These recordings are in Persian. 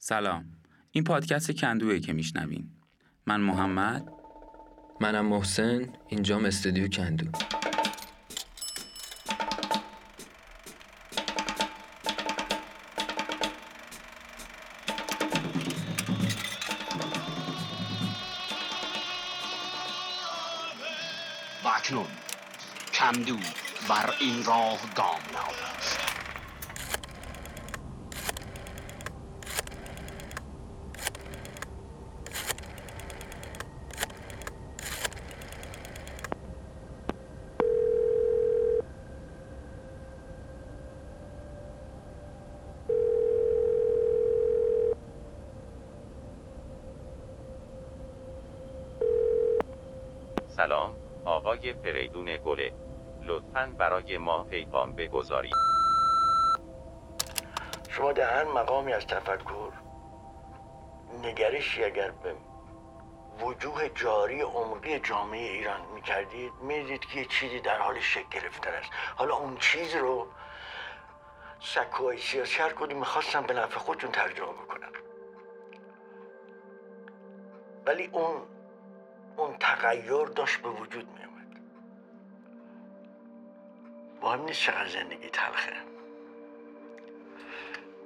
سلام. این پادکست کندوه که میشنوین. من محمد. منم محسن. اینجام استودیو کندو. و اکنون کندو بر این راه گام نهاده است سلام فریدون گله لطفا برای ما پیغام بگذارید. شما در هر مقامی از تفکر نگرشی اگر به وجوه جاری عمقی جامعه ایران می‌کردید می‌دید که یه چیزی در حال شکل گرفتن است. حالا اون چیز رو سکوهای سیاسی هر کدوم می‌خواستن به نفع خودشون ترجمه بکنن. ولی اون اون تغییر داشت به وجود میومد مهم نیست چقدر زندگی تلخه.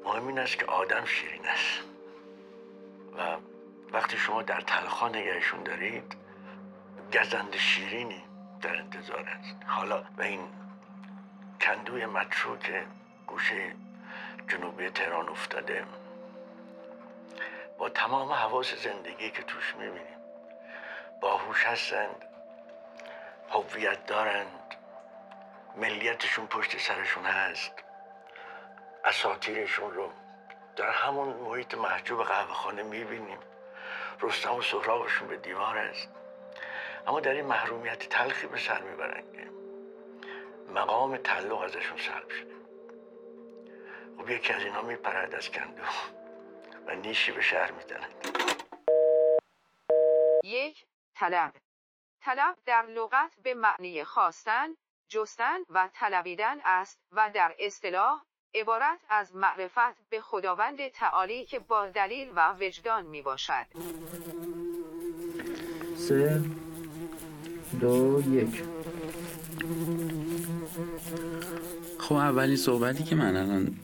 مهم این است که آدم شیرین است. و وقتی شما در تلخا نگهشون دارید گزند شیرینی در انتظار است. حالا به این کندوی متروک گوشه جنوبی تهران افتاده با تمام حواس زندگی که توش می‌بینیم باهوش هستند هویت دارند. ملیتشون پشت سرشون هست. اساتیرشون رو در همون محیط محجوب قهوه خانه می‌بینیم. رستم و سهرابشون به دیوار است. اما در این محرومیت تلخی به سر می‌برن که مقام تعلق ازشون سلب شده. خب یکی از اینا میپرد از کندو و نیشی به شهر می‌زند یک طلب. طلب در لغت به معنی خواستن، جستن و طلبیدن است و در اصطلاح عبارت از معرفت به خداوند تعالی که با دلیل و وجدان می باشد. سه دو یک خب اولین صحبتی که من الان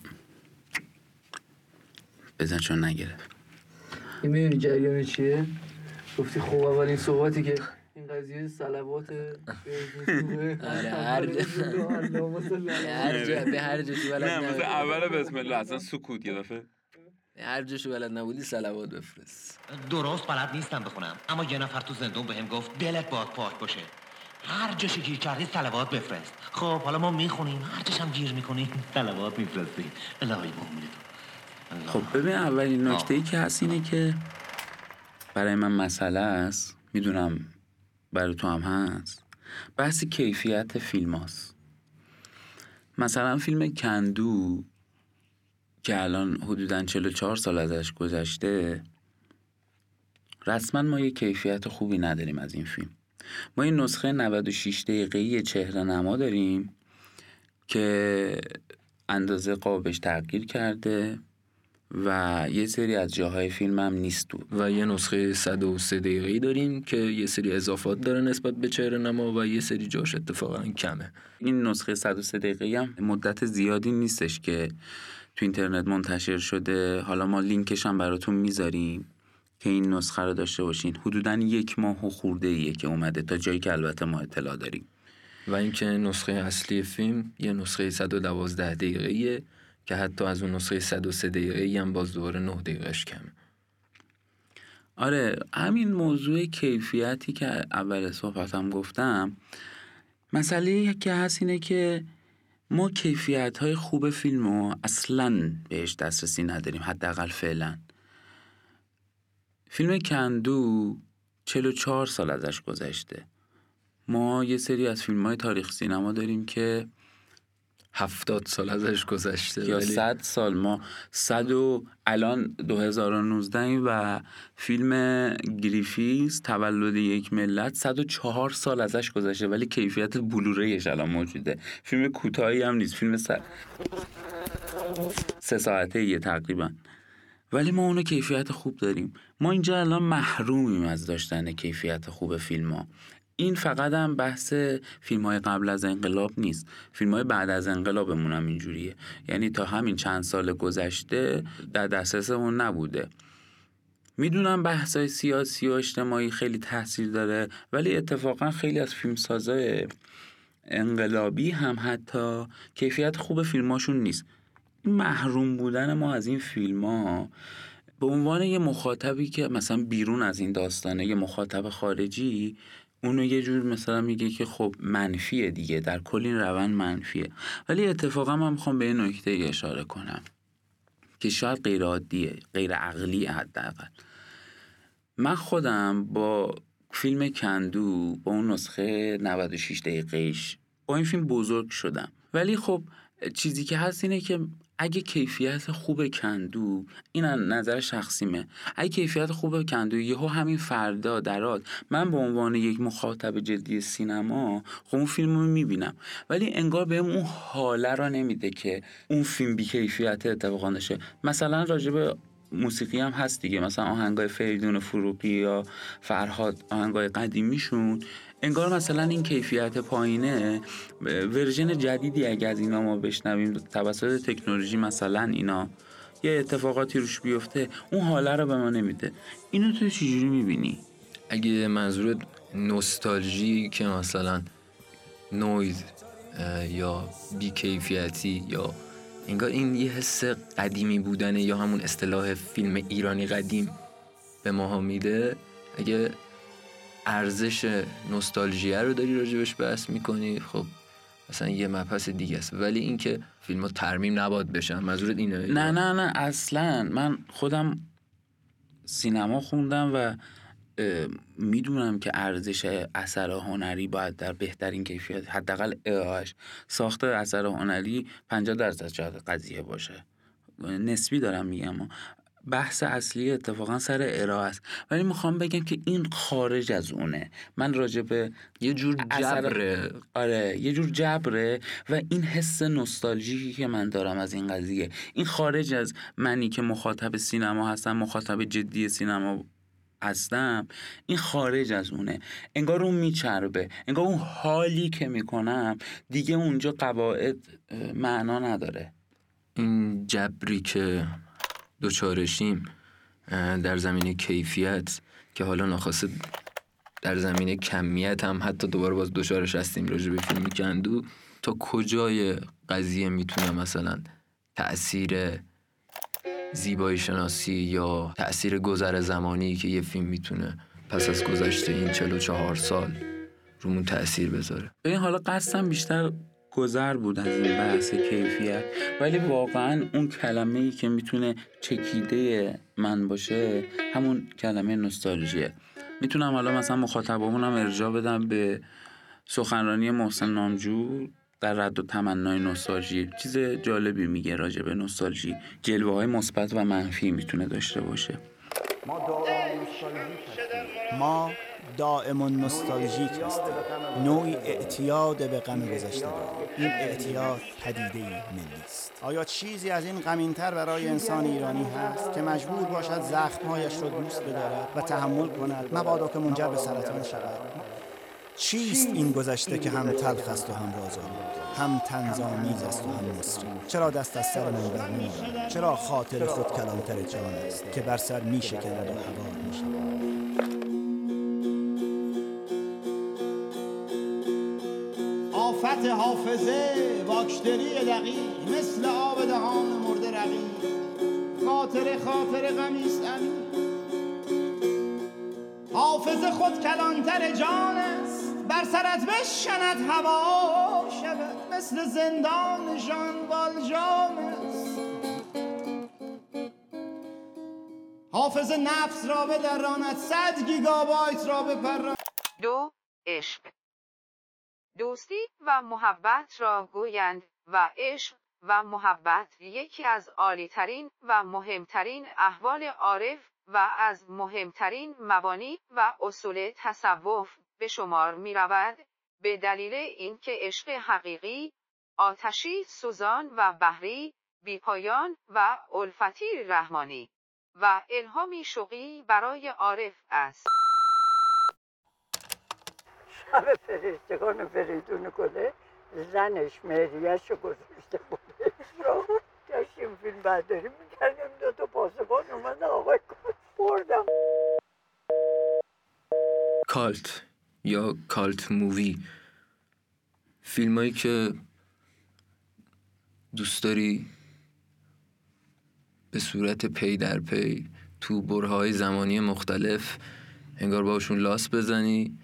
بزن چون نگرفت این می‌دونی جریان چیه؟ گفتی خب اولین صحبتی که قضیه سلوات آره، هر جا- هر جا به هر جاشو بلد نه مثلا اول بسم الله اصلا سکوت یه دفعه هر جاشو بلد نبودی سلوات بفرست. درست بلد نیستم بخونم اما یه نفر تو زندون بهم گفت دلت باد پاک باشه. هر جاشو گیر کردی سلوات بفرست. خب حالا ما می‌خونیم. هر جاش هم گیر می‌کنیم. سلوات میفرستیم الهی بومید خب ببین اولین نکته ای که هست اینه که برای من مسئله است. می‌دونم برای تو هم هست. بحث کیفیت فیلم هست. مثلا فیلم کندو که الان حدودا 44 سال ازش گذشته رسما ما یه کیفیت خوبی نداریم از این فیلم. ما یه نسخه 96 دقیقه‌ای چهره نما داریم که اندازه قابش تغییر کرده. و یه سری از جاهای فیلم هم نیست تو. و یه نسخه 103 دقیقه‌ای داریم که یه سری اضافات داره نسبت به چهره نما و یه سری جاش اتفاقا کمه. این نسخه 103 دقیقه هم مدت زیادی نیستش که تو اینترنت منتشر شده. حالا ما لینکش هم براتون می‌ذاریم که این نسخه رو داشته باشین. حدودا یک ماه و خورده ایه که اومده تا جایی که البته ما اطلاع داریم. و اینکه نسخه اصلی فیلم یه نسخه 112 دقیقه‌ایه. که حتی از اون نسخه 103 دقیقه‌ای هم باز دوباره 9 دقیقهش کمه. آره همین موضوع کیفیتی که اول صحبتم گفتم مسئله که هست اینه که ما کیفیت های خوب فیلم رو اصلا بهش دسترسی نداریم حداقل فعلا. فیلم کندو 44 سال ازش گذشته. ما یه سری از فیلم های تاریخ سینما داریم که هفتاد سال ازش گذشته یا ولی 100 سال. ما 100 و الان 2019 و فیلم گریفیز تولد یک ملت 104 سال ازش گذشته ولی کیفیت بلوریش الان موجوده. فیلم کوتاهی هم نیست فیلم سر... سه ساعته یه تقریبا. ولی ما اونو کیفیت خوب داریم. ما اینجا الان محرومیم از داشتن کیفیت خوب فیلم ها این فقط هم بحث فیلم های قبل از انقلاب نیست. فیلم های بعد از انقلابمون هم اینجوریه. یعنی تا همین چند سال گذشته در دسترسمون نبوده. می‌دونم بحث های سیاسی و اجتماعی خیلی تاثیر داره ولی اتفاقا خیلی از فیلمسازای انقلابی هم حتی کیفیت خوب فیلماشون نیست. محروم بودن ما از این فیلم ها به عنوان یه مخاطبی که مثلا بیرون از این داستانه یه مخاطب خارجی اونو یه جور مثلا میگه که خب منفیه دیگه در کل این روند منفیه. ولی اتفاقا من می‌خوام به این نکته اشاره کنم که شاید غیر عادیه غیر عقلی حداقل. من خودم با فیلم کندو با اون نسخه 96 دقیقهش با این فیلم بزرگ شدم. ولی خب چیزی که هست اینه که اگه کیفیت خوب کندو این نظر شخصیمه. اگه کیفیت خوب کندو یهو همین فردا درات من به عنوان یک مخاطب جدی سینما خب اون فیلم رو می‌بینم. ولی انگار بهم اون حاله را نمیده که اون فیلم بی کیفیت اتفاقا داشته مثلا راجب موسیقی هم هست دیگه. مثلا آهنگای فریدون فروغی یا فرهاد آهنگای قدیمیشون. انگار مثلا این کیفیت پایینه version جدیدی اگه از اینا ما بشنویم توسط تکنولوژی مثلا اینا یه اتفاقاتی روش بیفته اون حاله رو به ما نمیده اینو تو چجوری می‌بینی؟ اگه منظور نوستالژی که مثلا نویز یا بیکیفیتی یا انگار این یه حس قدیمی بودنه یا همون اصطلاح فیلم ایرانی قدیم به ماها میده اگه ارزش نوستالژیه رو داری راجبش بحث می‌کنی؟ خب مثلا یه مبحث دیگه است. ولی اینکه فیلم ها ترمیم نباد بشن منظورت اینه؟ نه نه نه اصلا. من خودم سینما خوندم و می‌دونم که ارزش اثر هنری باید در بهترین کیفیت حداقل ارائهش ساخت اثر هنری 50 درصد شاید قضیه باشه. نسبی دارم میگم. بحث اصلی اتفاقا سر ارائه است. ولی می‌خوام بگم که این خارج از اونه. من راجع به یه جور جبره. آره یه جور جبره و این حس نوستالژیکی که من دارم از این قضیه. این خارج از منی که مخاطب سینما هستم مخاطب جدی سینما هستم این خارج از اونه. انگار اون میچربه. انگار اون حالی که می‌کنم دیگه اونجا قواعد معنا نداره. این جبری که دوچارشیم در زمینه کیفیت که حالا ناخواسته در زمینه کمیت هم حتی دوباره باز دوچارش هستیم راجع به فیلم کندو تا کجای قضیه می‌تونه مثلا تأثیر زیبایی شناسی یا تأثیر گذر زمانی که یه فیلم می‌تونه پس از گذشته این 44 سال رومون تأثیر بذاره؟ این حالا قصدم بیشتر گذر بود از این بحث کیفیت ولی واقعا اون کلمه ای که می‌تونه چکیده من باشه همون کلمه نوستالژیه. می‌تونم حالا مثلا مخاطبامونم ارجاع بدم به سخنرانی محسن نامجو در رد و تمنای نوستالژی. چیز جالبی میگه راجع به نوستالژی. جلوه های مثبت و منفی می‌تونه داشته باشه. ما دائم نوستالژیک هستیم نوعی اعتیاد به غم گذشته. این اعتیاد پدیده ملی است. آیا چیزی از این غمینتر برای انسان ایرانی هست که مجبور باشد زخمهایش را دوست بدارد و تحمل کند مبادا که منجر به سرطان شود؟ چیست این گذشته که هم تلخ است و هم رازآلود هم تنظامیز است و هم مصری چرا دست از سر من بر چرا خاطر خود کلانتر جان است که بر سر می شکند و هوار می آفت حافظه واکشتری دقیق مثل آب دهان مرده رقیق. خاطر خاطر غمیست حافظ خود کلانتر جان است بر سرت بشند هوا. شود مثل زندان جان والجان است. حافظ نفس را به دراند صد گیگابایت را بپراند دو عشق. دوستی و محبت را گویند و عشق و محبت یکی از عالیترین و مهمترین احوال عارف و از مهمترین مبانی و اصول تصوف به شمار می رود به دلیل اینکه عشق حقیقی آتشی سوزان و بحری بیپایان و الفتی رحمانی و الهامی شوقی برای عارف است. شب فرشتگان فریدون گله زنش مهریش رو گذاشته بوده را داشتیم فیلم برداری می‌کردیم دو تا پاسبان اومد آقای بردم. کالت یا کالت مووی. فیلمایی که دوست داری به صورت پی در پی تو برهه‌های زمانی مختلف انگار باشون لاس بزنی.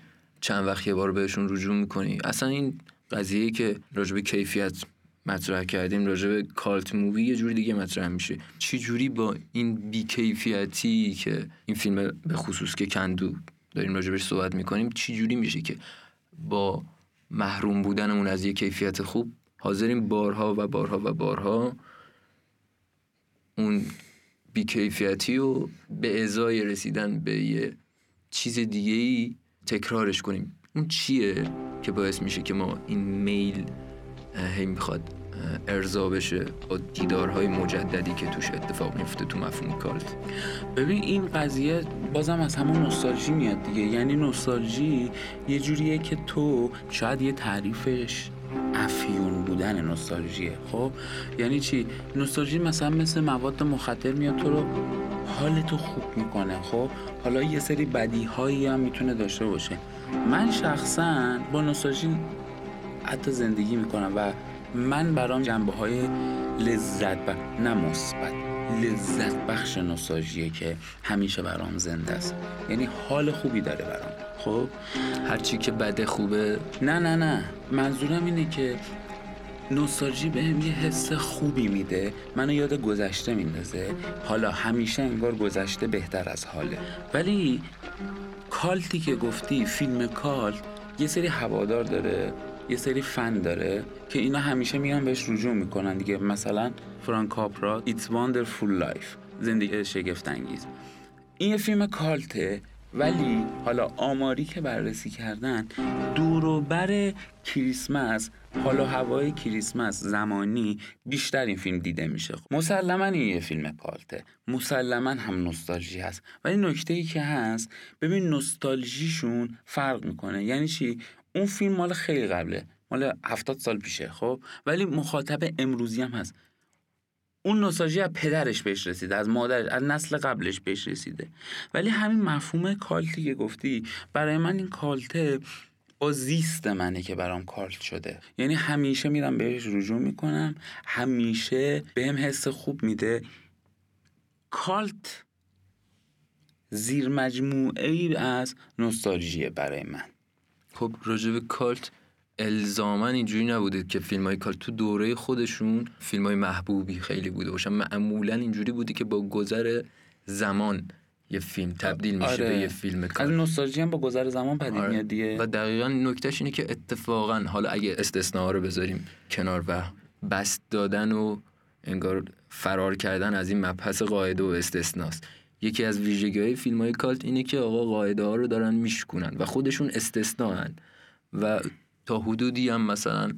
چند وقت یه بار بهشون رجوع می‌کنی. اصلا این قضیه که راجع به کیفیت مطرح کردیم راجع به cult movie یه جوری دیگه مطرح میشه. چی جوری با این بیکیفیتی که این فیلم به خصوص که کندو داریم راجبش صحبت می‌کنیم چی جوری میشه که با محروم بودنمون از یه کیفیت خوب حاضرین بارها و بارها و بارها اون بیکیفیتی و به ازای رسیدن به یه چیز دیگه ای تکرارش کنیم. اون چیه که باعث میشه که ما این میل هی می‌خواد ارضا بشه با دیدارهای مجددی که توش اتفاق میفته تو مفهوم کالت ببین این قضیه بازم از همون نوستالژی میاد دیگه. یعنی نوستالژی یه جوریه که تو شاید یه تعریفش افیون بودن نوستالژیه. خب؟ یعنی چی؟ نوستالژی مثلا مثل مواد مخدر میاد تو رو حالتو خوب می‌کنه خب؟ حالا یه سری بدی هایی هم می‌تونه داشته باشه. من شخصا با نوستالژی حتی زندگی می‌کنم و من برام جنبه های لذت بخش نه مثبت لذت بخش نوستالژیه که همیشه برام زنده است. یعنی حال خوبی داره برام خب؟ هرچی که بده خوبه. نه نه نه. منظورم اینه که نوستالژی بهم یه حس خوبی میده. منو یاد گذشته میندازه. حالا همیشه انگار گذشته بهتر از حاله. ولی کالتی که گفتی فیلم کالت یه سری هوادار داره یه سری فن داره که اینا همیشه میان بهش رجوع می‌کنن دیگه. مثلا فرانک کاپرا It's Wonderful Life زندگی شگفت انگیز. این یه فیلم کالته ولی حالا آماری که بررسی کردن دوروبر کریسمس حالا هوای کریسمس زمانی بیشتر این فیلم دیده میشه. مسلما این یه فیلم کالته مسلما هم نوستالژی هست. ولی نکته ای که هست ببین نوستالژیشون فرق می‌کنه. یعنی چی؟ اون فیلم مال خیلی قبله. مال هفتاد سال پیشه خب؟ ولی مخاطب امروزی هم هست. اون نوستالژی از پدرش بهش رسیده از مادرش از نسل قبلش بهش رسیده. ولی همین مفهوم کالتی که گفتی برای من این کالته با زیست منه که برام کالت شده. یعنی همیشه میرم بهش رجوع می‌کنم همیشه بهم حس خوب میده. کالت زیر ای از نوستالژیه برای من. خب راجب کالت الزاما اینجوری نبوده که فیلم های کالت تو دوره خودشون فیلم های محبوبی خیلی بوده باشن. معمولا اینجوری بودی که با گذر زمان یه فیلم تبدیل میشه آره. به یه فیلم کالت از نوستالژی هم با گذر زمان پدید آره. میاد دیگه. و دقیقا نکتهش اینه که اتفاقا حالا اگه استثناء رو بذاریم کنار و بست دادن و انگار فرار کردن از این مبحث قاعده و استثناست. یکی از ویژگی های فیلم های کالت اینه که آقا قاعده ها رو دارن میشکنن و خودشون استثناء و تا حدودی هم مثلا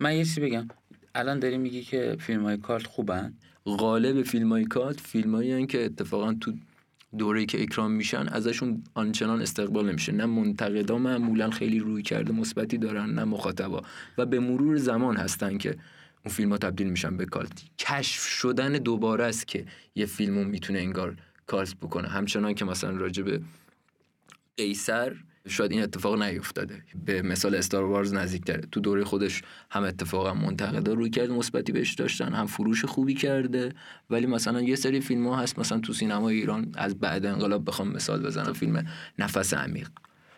من یه چیزی بگم. الان داری میگی که فیلم های کالت خوبن؟ غالب فیلم های کالت فیلم که اتفاقا تو دوره که اکرام میشن ازشون آنچنان استقبال نمیشه. نه منتقدا معمولا خیلی روی کرده مثبتی دارن نه مخاطبا. و به مرور زمان هستن که اون فیلم ها تبدیل میشن به کالت کشف شدن دوباره است که یه فیلمو می‌تونه انگار کالت بکنه. همچنان که مثلا راجب قیصر شاید این اتفاق نیفتاده. به مثال استار وارز نزدیکتره تو دوره خودش هم اتفاقا منتقدا روی کرد مثبتی بهش داشتن هم فروش خوبی کرده. ولی مثلا یه سری فیلم ها هست مثلا تو سینما ایران از بعد انقلاب بخوام مثال بزنم. فیلم نفس عمیق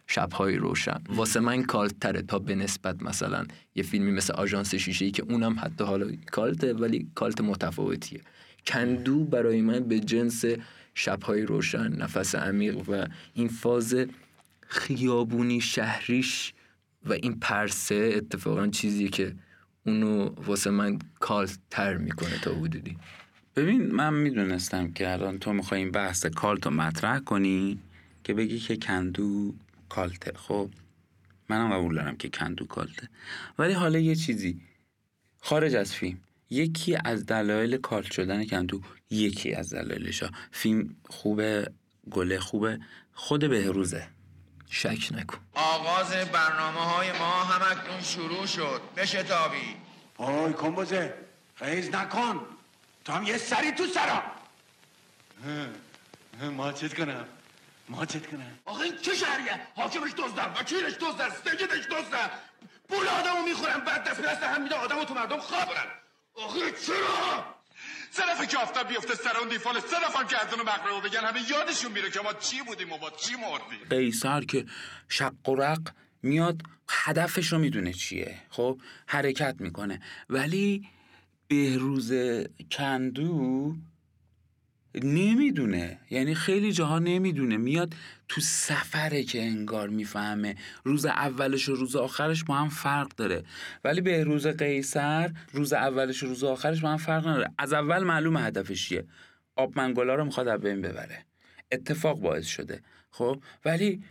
شبهای روشن. واسه من کالت تره تا به نسبت مثلا یه فیلمی مثل آژانس شیشه ای که اونم حتی حالا کالته ولی کالت متفاوتیه. کندو برای من به جنس شبهای روشن نفس عمیق و این فاز خیابونی شهریش و این پرسه اتفاقا چیزی که اونو واسه من کالت تر می‌کنه تا حدودی. ببین من می‌دونستم که الان تو می‌خوای این بحث کالت رو مطرح کنی که بگی که کندو کالته. خب منم قبول دارم که کندو کالته. ولی حالا یه چیزی. خارج از فیلم. یکی از دلایل کارت شدن کندو یکی از دلایلشا فیلم خوبه گله خوبه. خود بهروزه. شک نکن. آغاز برنامه های ما هم اکنون شروع شد. بشه تابی آی کمبوزه خیز نکن. تو هم یه سری تو سرا. ماچت کنم؟ ماچت کنم؟ آخه این چه شهریه؟ حاکمش دزدن وکیلش دزدن سیدش دزدن پول آدمو می‌خورن بعد دست به دست هم میده آدمو تو مردم خوابرن آخه چرا؟ سه دفعه که آفتاب بیفته سر اون دیفال سه دفعه که از اونو مقربه بگن همه یادشون میره که ما چی بودیم و با چی مردیم. قیصر که شق و رق میاد هدفش رو می‌دونه چیه. خب حرکت می‌کنه. ولی بهروز کندو نمی‌دونه. یعنی خیلی جاها نمی‌دونه. میاد تو سفره که انگار می‌فهمه. روز اولش و روز آخرش با هم فرق داره. ولی به روز قیصر روز اولش و روز آخرش با هم فرق نداره. از اول معلوم هدفش چیه آب منگولا رو می‌خواد از بین ببره. اتفاق باعث شده. خب؟ ولی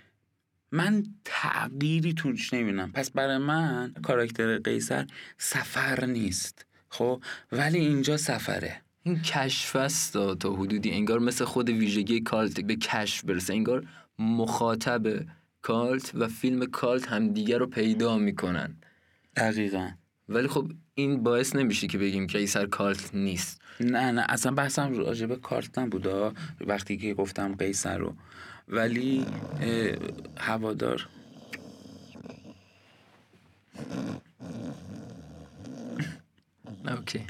من تغییری توش نمی‌بینم. پس برای من کاراکتر قیصر سفر نیست. خب؟ ولی اینجا سفره. این کشف است تا حدودی. انگار مثل خود ویژگی کالت به کشف برسه. انگار مخاطب کالت و فیلم کالت همدیگه رو پیدا می‌کنن. دقیقا. ولی خب این باعث نمیشه که بگیم که قیصر کالت نیست. نه نه اصلا بحثم راجبه کارت نبودا وقتی که گفتم قیصر رو. ولی هوادار. اوکی.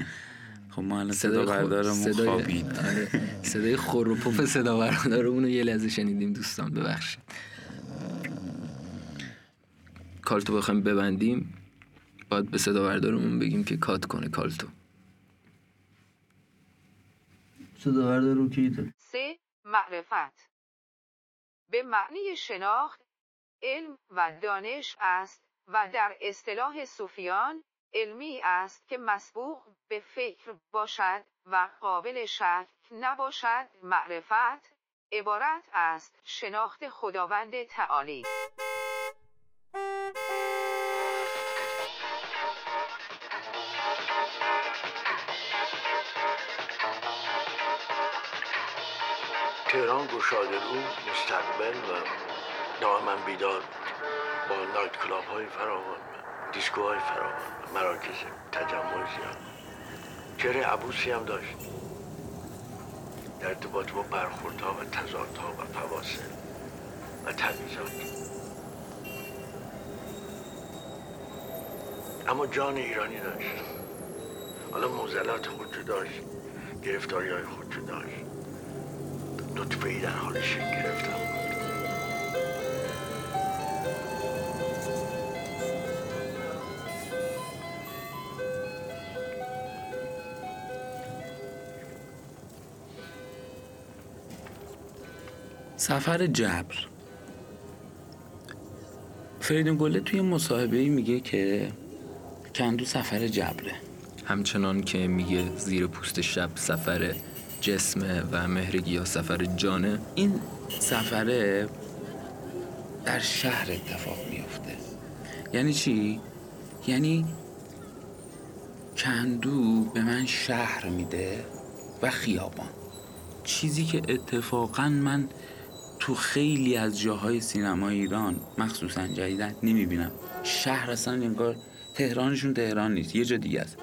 خب ما الان صدای صدا بردارمون صدای- خوابید. آره. صدای خور و پف صدا بردارمون رو یه لحظه شنیدیم دوستان ببخشید. کالتو بخوایم ببندیم باید به صدا بردارمون بگیم که کات کنه کالتو. صدا بردار رو کیته سه معرفت. به معنی شناخت علم و دانش است و در اصطلاح صوفیان علمی است که مسبوق به فکر باشد و قابل شک نباشد معرفت عبارت است شناخت خداوند تعالی تهران گشاده رو مستقبل و دائما بیدار. با نایت کلاب های فراوان دیسکوهای فراوان مراکز تجمع زیاد. چهره عبوسی هم داشت. در ارتباط با برخوردها و تضادها و فواصل و تمیزات اما جان ایرانی داشت. حالا موزلات خودشو داشت. گرفتاری های خودشو داشت. نطفه ای در حال شکل سفر جبر. فریدون گله توی مصاحبه میگه که کندو سفر جبره. همچنان که میگه زیر پوست شب سفر جسمه و مهرگی یا سفر جانه این سفره در شهر اتفاق میفته یعنی چی؟ یعنی کندو به من شهر میده و خیابان. چیزی که اتفاقا من تو خیلی از جاهای سینما ایران مخصوصا جدیدن نمی‌بینم. شهر اصلا انگار تهرانشون تهران نیست یه جا دیگه است.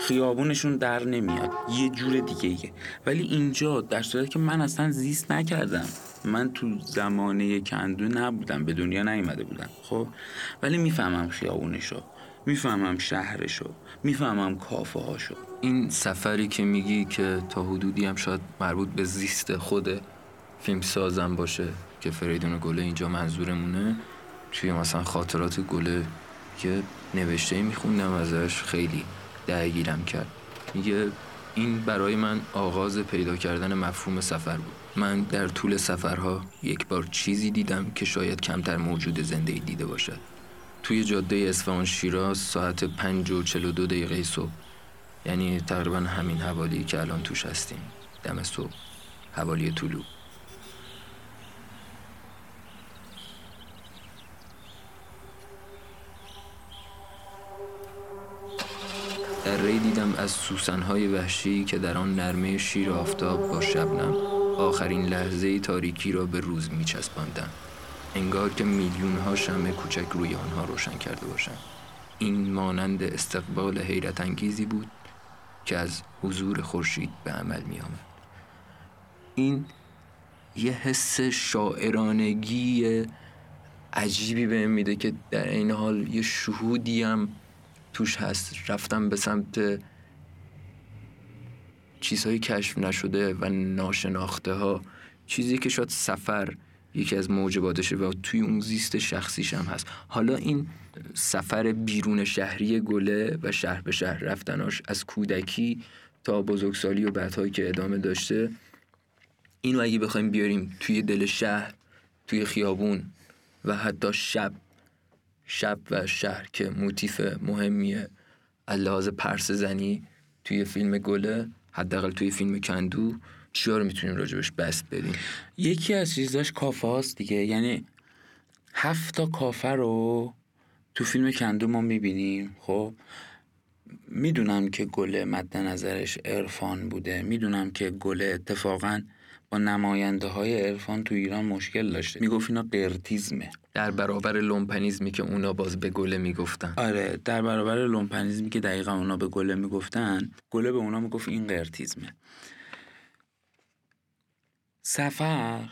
خیابونشون در نمیاد یه جور دیگه ایه. ولی اینجا در صورتی که من اصلا زیست نکردم. من تو زمانه کندو نبودم به دنیا نیومده بودم خب؟ ولی می‌فهمم خیابونشو می‌فهمم شهرشو می‌فهمم کافه هاشو این سفری که میگی که تا حدودی هم شاید مربوط به زیست خود فیلم سازم باشه که فریدون گله اینجا منظورمونه. توی مثلا خاطرات گله که نوشته میخوندم ازش خیلی درگیرم کرد. میگه این برای من آغاز پیدا کردن مفهوم سفر بود. من در طول سفرها یک بار چیزی دیدم که شاید کمتر موجود زنده دیده باشد. توی جاده اصفهان شیراز ساعت پنج و چلو دو دقیقه صبح. یعنی تقریبا همین حوالی که الان توش هستیم. دم صبح. حوالی طلوع. در دیدم از سوسنهای وحشی که در آن نرمه شیر آفتاب با شبنم آخرین لحظه تاریکی را به روز می. انگار که میلیون ها شمع کوچک روی آنها روشن کرده باشند. این مانند استقبال حیرت انگیزی بود که از حضور خورشید به عمل می آمد. این یه حس شاعرانگی عجیبی بهم میده که در این حال یه شهودی هم توش هست. رفتم به سمت چیزهای کشف نشده و ناشناخته ها چیزی که شاید سفر یکی از موجباتشه و توی اون زیست شخصیش هم هست. حالا این سفر بیرون شهری گله و شهر به شهر رفتناش از کودکی تا بزرگسالی و بعدهایی که ادامه داشته اینو اگه بخوایم بیاریم توی دل شهر توی خیابون و حتی شب شب و شهر که موتیف مهمیه لحاظ پرس زنی توی فیلم گله حداقل توی فیلم کندو چیا رو می‌تونیم راجبش بست بدیم؟ یکی از چیزاش کافه هاست دیگه. یعنی هفت تا کافه رو تو فیلم کندو ما می‌بینیم خب؟ می‌دونم که گله مد نظرش عرفان بوده. می‌دونم که گله اتفاقا با نماینده های عرفان تو ایران مشکل داشته. می‌گفت اینا قرتیزمه. در برابر لومپنیزمی که اونا باز به گله می‌گفتن. آره در برابر لومپنیزمی که دقیقا اونا به گله می‌گفتن گله به اونا می‌گفت این قرتیزمه. سفر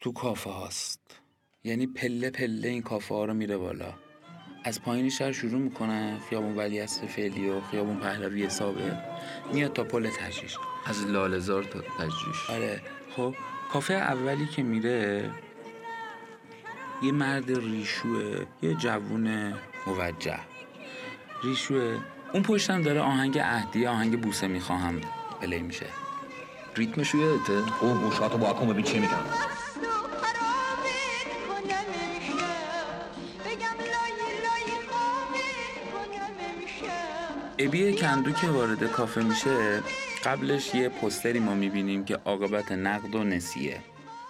تو کافه هاست. یعنی پله پله این کافه ها رو میره بالا. از پایین شهر شروع می‌کنه خیابون ولی فعلی و خیابون پهلوی حسابه. میاد تا پل تجریش از لالزار تا تجریش آره خب کافه اولی که میره یه مرد ریشوه یه جوون موجه. ریشوه اون پشتم داره آهنگ عهدی آهنگ بوسه می‌خواهم پلی میشه. ریتمش یادته؟ او گوشاتو با ببین چی میگم ابی کندو که وارد کافه میشه قبلش یه پستری ما می‌بینیم که عاقبت نقد و نسیه.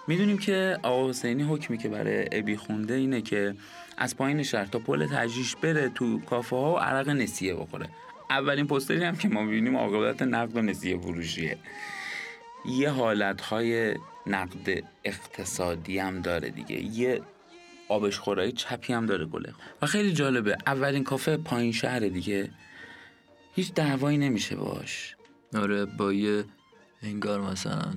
می‌دونیم که آقا حسینی حکمی که برای ابی خونده اینه که از پایین شهر تا پل تجریش بره تو کافه ها و عرق نسیه بخوره. اولین پستری هم که ما می‌بینیم عاقبت نقد و نسیه فروشیه. یه حالتهای نقد اقتصادی هم داره دیگه. یه آبش خورایی چپی هم داره گله و خیلی جالبه اولین کافه پایین شهر دیگه. هیچ دعوایی نمیشه باش. آره با یه انگار مثلا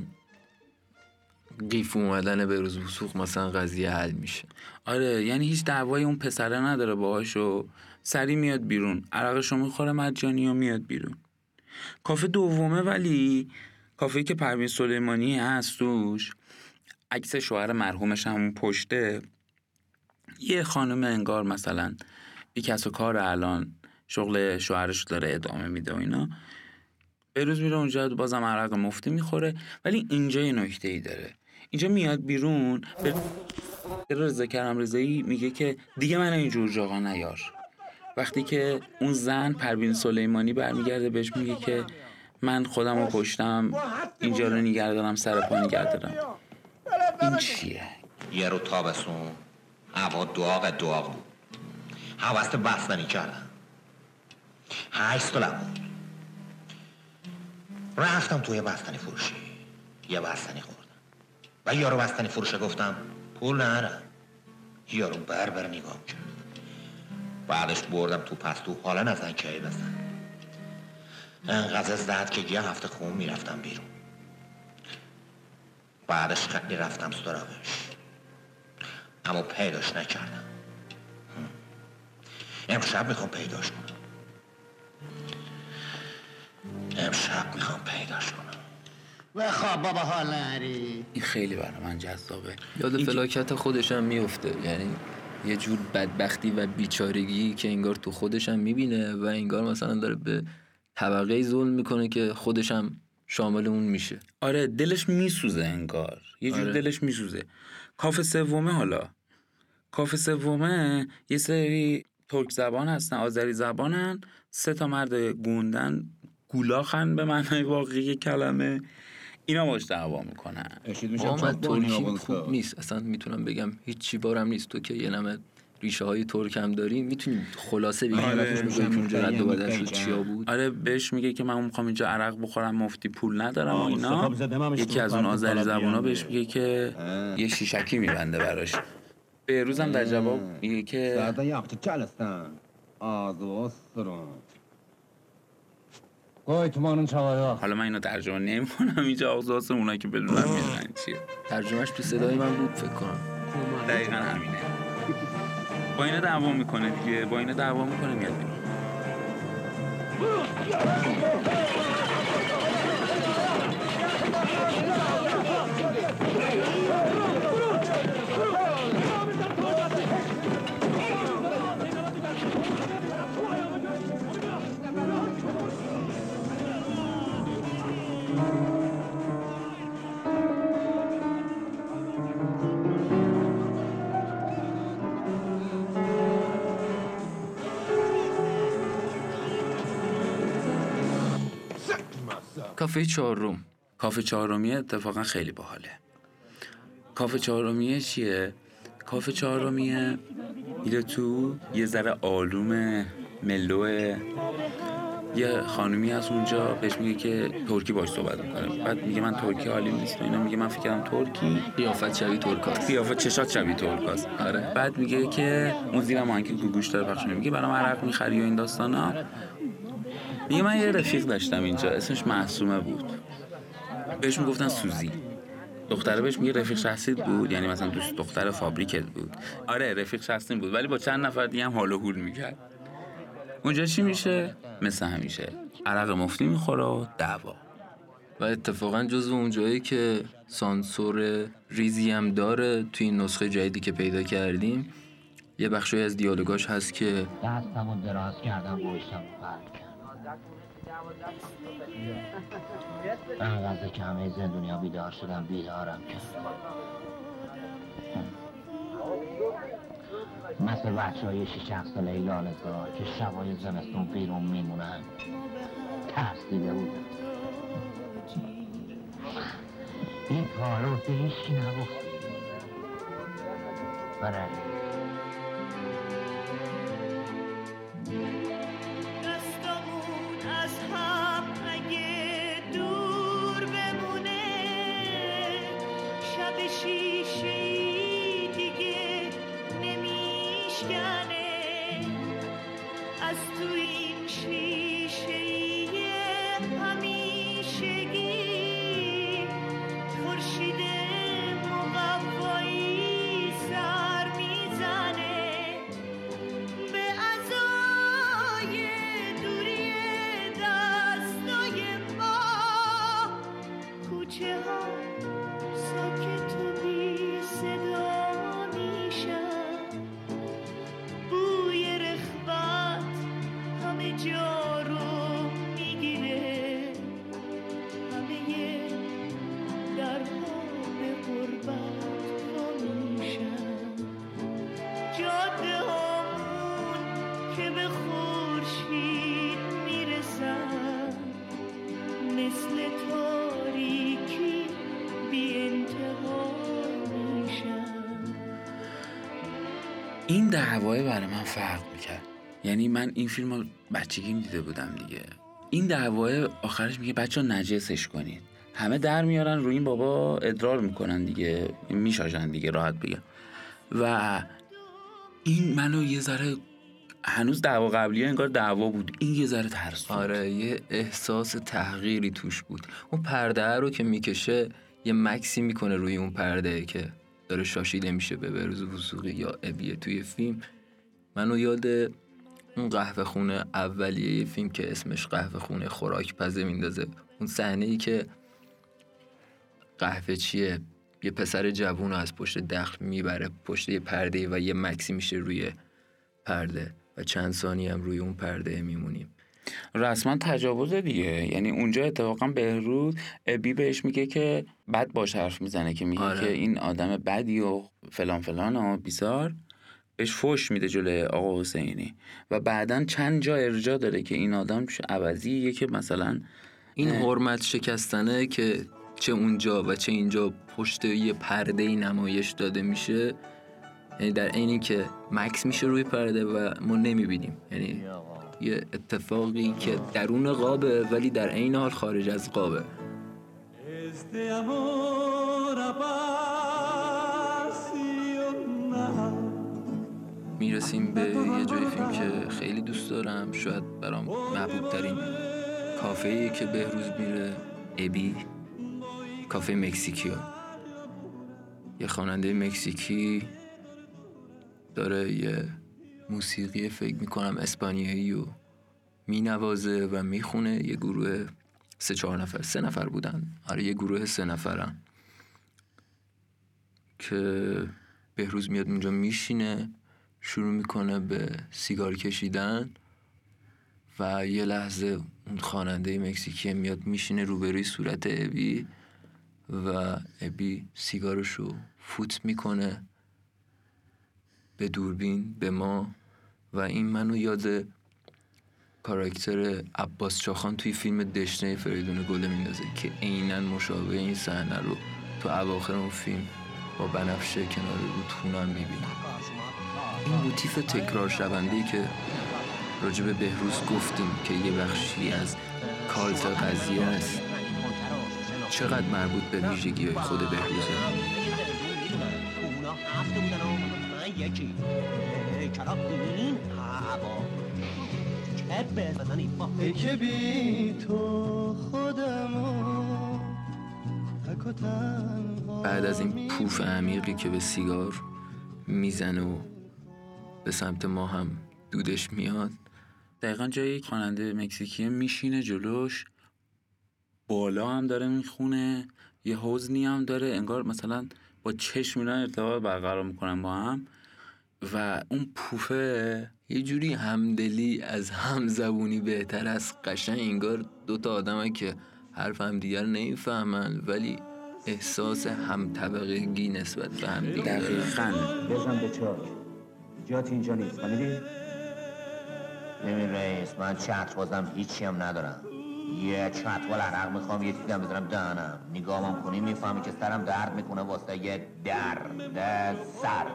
قیف اومدن به روز وسوق مثلا قضیه حل میشه. آره یعنی هیچ دعوایی اون پسره نداره باهاش و سری میاد بیرون عرقشو می‌خوره مجانی و میاد بیرون. کافه دومه ولی کافه که پروین سلیمانی هست توش عکس شوهر مرحومش هم پشته. یه خانم انگار مثلا بی کس و کار الان شغل شوهرش داره ادامه میده و اینا. به روز میره اونجا بازم عرق مفتی می‌خوره. ولی اینجا یه نکته ای داره. اینجا میاد بیرون به رضا کرم رضایی میگه که دیگه من اینجور جاها نیار. وقتی که اون زن پروین سلیمانی برمیگرده بهش میگه که من خودم رو کشتم اینجا رو نگردارم سر پا نگردارم این چیه؟ یه رو تابستون هوا داغ داغ بود. حوست بستنی کردم هشت سالم بود رفتم توی بستنی فروشی. یه بستنی خوردم و یارو بستنی فروشه گفتم پول نرم یارو بر بر نگاه کرد. بعدش بردم تو پستو حالا نزن کی بزن. انقدر زد که یه هفته خون می‌رفتم بیرون. بعدش خیلی رفتم سراغش. اما پیداش نکردم. امشب می‌خوام پیداش کنم. امشب می‌خوام پیداش کنم. و خواب بابا حال نری این خیلی برای من جذابه. یاد فلاکت خودش هم میفته. یعنی یه جور بدبختی و بیچارگی که انگار تو خودش هم می‌بینه و انگار مثلا داره به طبقه ظلم می‌کنه که خودش هم شامل اون میشه. آره دلش میسوزه انگار. یه جور آره. دلش میسوزه. کافه سومه حالا. کافه سومه یه سری ترک زبان هستن آذری زبانن. سه تا مرد گوندن گولاخن به معنای واقعی کلمه. اینا باش دعوا می‌کنن. آقا من ترکی خوب نیست. اصلا می‌تونم بگم هیچی بارم نیست. تو که یه نمه ریشه های ترک هم داری می‌تونی خلاصه بگی آره. اونجا رد و بدل شد چیا بود. آره بهش میگه که من می‌خوام اینجا عرق بخورم مفتی پول ندارم و اینا. یکی از اون. آذری زبونا بهش میگه که یه شیشکی میبنده براش. بهروز هم در جواب میگه که حالا من اینو ترجمه نمی‌کنم. اینجا آغاز اونایی که بدونن می‌دونن چیه. ترجمهش تو صدای من بود فکر کنم. دقیقا همینه. با اینا دعوا می‌کنه دیگه. با اینا دعوا می‌کنه میاد کافه چهارم. کافه چهارمیه اتفاقا خیلی باحاله. کافه چهارمیه چیه؟ کافه چهارمیه میره تو یه ذره آلومه ملوه یه خانومی از اونجا بهش میگه که ترکی باش صحبت می‌کنه. بعد میگه من ترکی حالیم نیست و اینا. میگه من فکرم ترکی. قیافت شبیه ترکاست. قیافت چشات شبیه ترکاست. آره. بعد میگه که اون زیرم آهنگ که گوش داره پخش میگه برام عرق می‌خری و این داستانا. میگه من یه رفیق داشتم اینجا اسمش معصومه بود. بهش می‌گفتن سوزی. دختره بهش میگه رفیق شخصیت بود یعنی مثلا دوست دختر فابریکت بود. آره رفیق شخصی بود ولی با چند نفر دیگه هم حال و حول می‌کرد. اونجا چی میشه؟ مثل همیشه. عرق مفتی می‌خوره و دعوا. و اتفاقا جزو اون جایی که سانسور ریزی هم داره توی این نسخه جدیدی که پیدا کردیم یه بخشی از دیالوگاش هست که دستمو دراز کردم فرق انقدر که همه زندونیا بیدار شدن بیدارم کرد مثل بچه های شیش ساله لالزار که شبای زمستون بیرون میمونن. ترسیده بودم. این کارو به هیچی برای دعوای برای من فرق می‌کرد. یعنی من این فیلم رو بچگیم دیده بودم دیگه. این دعوای آخرش میگه بچه نجسش کنید. همه در میارن روی این بابا ادرار می‌کنن دیگه. میشاجن دیگه راحت بگم. و این منو یه ذره هنوز دعوا قبلی انگار دعوا بود. این یه ذره ترس آره یه احساس تغییری توش بود. اون پرده رو که می‌کشه یه مکسی می‌کنه روی اون پرده که داره شاشیده میشه به بروز وسوقی یا ابیه توی فیلم. منو یاد اون قهوه خونه اولیه یه فیلم که اسمش قهوه خونه خوراک پزه میندازه. اون صحنه ای که قهوه چیه؟ یه پسر جوون رو از پشت دخل می‌بره پشت یه پرده و یه مکسی میشه روی پرده و چند ثانیه هم روی اون پرده میمونیم. رسما تجاوز دیگه. یعنی اونجا اتفاقا بهروز ابی بهش میگه که بد باش حرف می‌زنه که میگه آره. که این آدم بدی و فلان فلان و بیزار. بهش فوش میده جلوی آقا حسینی و بعدا چند جا ارجا داره که این آدم عوضیه که مثلا این. حرمت شکستنه که چه اونجا و چه اینجا پشت یه پرده نمایش داده میشه یعنی در عین که مکس میشه روی پرده و ما نمی‌بینیم یعنی یه اتفاقی که درون قابه ولی در عین حال خارج از قابه می‌رسیم به یه جای فیلم که خیلی دوست دارم شاید برام محبوب ترین کافه که بهروز میره. ابی کافه مکزیکیو. یه خواننده مکزیکی داره یه موسیقی فکر می‌کنم اسپانیایی و مینوازه و می‌خونه. یه گروه سه چهار نفر سه نفر بودن. آره یه گروه سه نفرن. که بهروز میاد اونجا میشینه. شروع می‌کنه به سیگار کشیدن و یه لحظه اون خواننده مکزیکی میاد میشینه روبروی صورت ابی و ابی سیگارشو فوت می‌کنه به دوربین به ما و این منو یاد کاراکتر عباس چاخان توی فیلم دشنه فریدون گله میندازه که عینا مشابه این صحنه رو تو اواخر اون فیلم با بنفشه کنار رودخونه هم این موتیف تکرار شونده که راجب بهروز گفتیم که یه بخشی از کالت قضیه است. چقدر مربوط به ویژگی های خود بهروزه؟ ای که بی تو خودمو بعد از این پوف عمیقی که به سیگار می‌زنه و به سمت ما هم دودش میاد. دقیقا جای یک خواننده مکزیکی میشینه جلوش بالا هم داره می‌خونه یه حوزنی هم داره انگار مثلا با چشم اینا ارتباط برقرار می‌کنن با هم. و اون پوفه یه جوری همدلی از همزبونی بهتر از قشنگ انگار دوتا آدم که حرف هم دیگر نمی‌فهمن ولی احساس هم طبقگی نسبت به هم دیگه دقیقاً. بزن به چاک جات اینجا نیست. فهمیدی؟ ببین رئیس من چتر بازم هیچی هم ندارم. یه چتوال عرق می‌خوام یه چیزی هم بذارم دهنم. نگاهم کنی می‌فهمی که سرم درد می‌کنه واسه یه درد سر.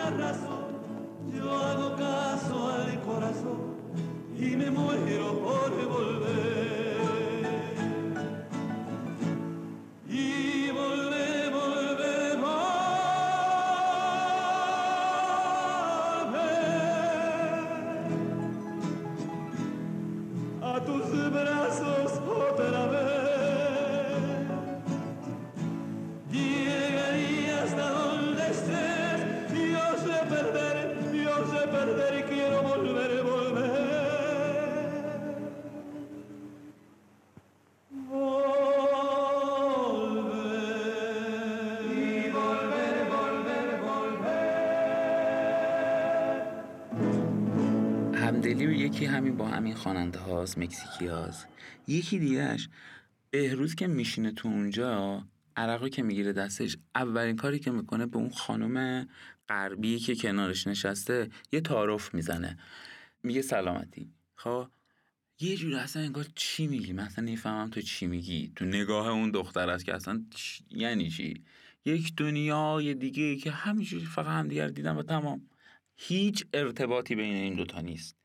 mucha razón, yo hago caso al corazón y me muero por با همین خواننده هاست مکزیکی هاست یکی دیگهش بهروز که میشینه تو اونجا عرقی که می‌گیره دستش اولین کاری که می‌کنه به اون خانم غربی که کنارش نشسته یه تعارف می‌زنه. میگه سلامتی. خب؟ یه جور اصلا انگار چی میگی؟ من اصلا نمی‌فهمم تو چی میگی؟ تو نگاه اون دختر است که اصلا چ- یعنی چی؟ یک دنیای دیگه که همینجوری فقط همدیگر دیدن و تمام. هیچ ارتباطی بین این دوتا نیست.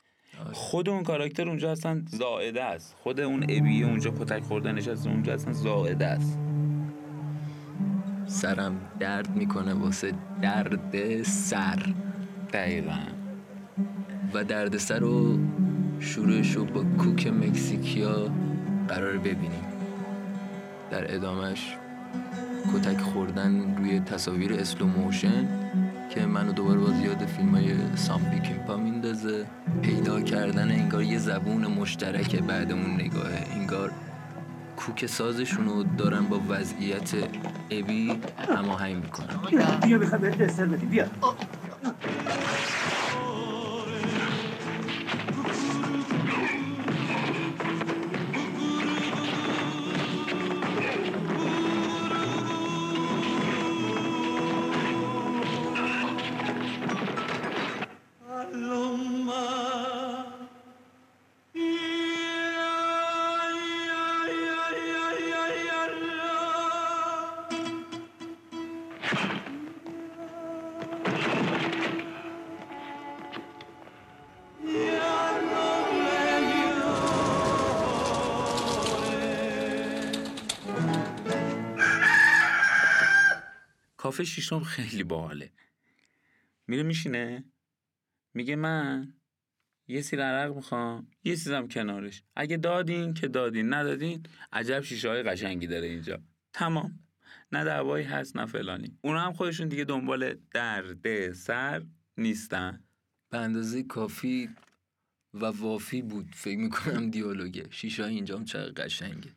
خود اون کاراکتر اونجا اصلا زائده است. خود اون ابی اونجا کتک خورده نشسته اونجا اصلا زائده است. سرم درد می‌کنه واسه درد سر. دقیقا. و درد سر رو شروعش رو با کوک مکزیکیا قرار ببینیم. در ادامش کتک خوردن روی تصاویر slow motion که منو دوباره باز یاد فیلم های سام پکینپا میندازه. پیدا کردن انگار یه زبون مشترک بعد اون نگاهه. انگار کوک سازشون دارن با وضعیت ابی هماهنگ می‌کنن. بیا بیا. کافه شیشم خیلی باحاله. میره میشینه. میگه من یه سیر عرق می‌خوام یه چیزم کنارش. اگه دادین که دادین ندادین عجب شیشه های قشنگی داره اینجا. تمام. نه دعوایی هست نه فلانی. اونا هم خودشون دیگه دنبال درد سر نیستن. به اندازه کافی و وافی بود. فکر می‌کنم دیالوگه. شیشه اینجا هم چقدر قشنگه.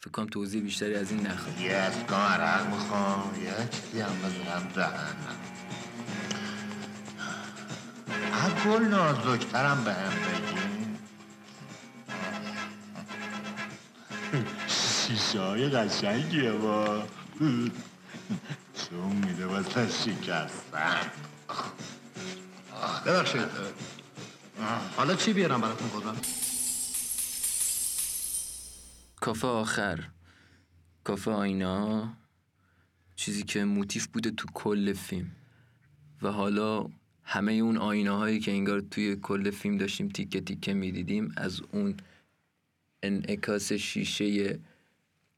فکر کنم توضیح بیشتری از این نخواد. یه اسکان عرق می‌خوام یه چیزی هم بزنم دهنم هر نازکترم به هم بگین شیشه های قشنگیه با. چون میده واسه شکستن. ببخشید. حالا چی بیارم براتون خودم؟ کافه آخر. کافه آینا چیزی که موتیف بوده تو کل فیلم. و حالا همه اون آینه هایی که انگار توی کل فیلم داشتیم تیکه تیکه می‌دیدیم از اون انعکاس شیشه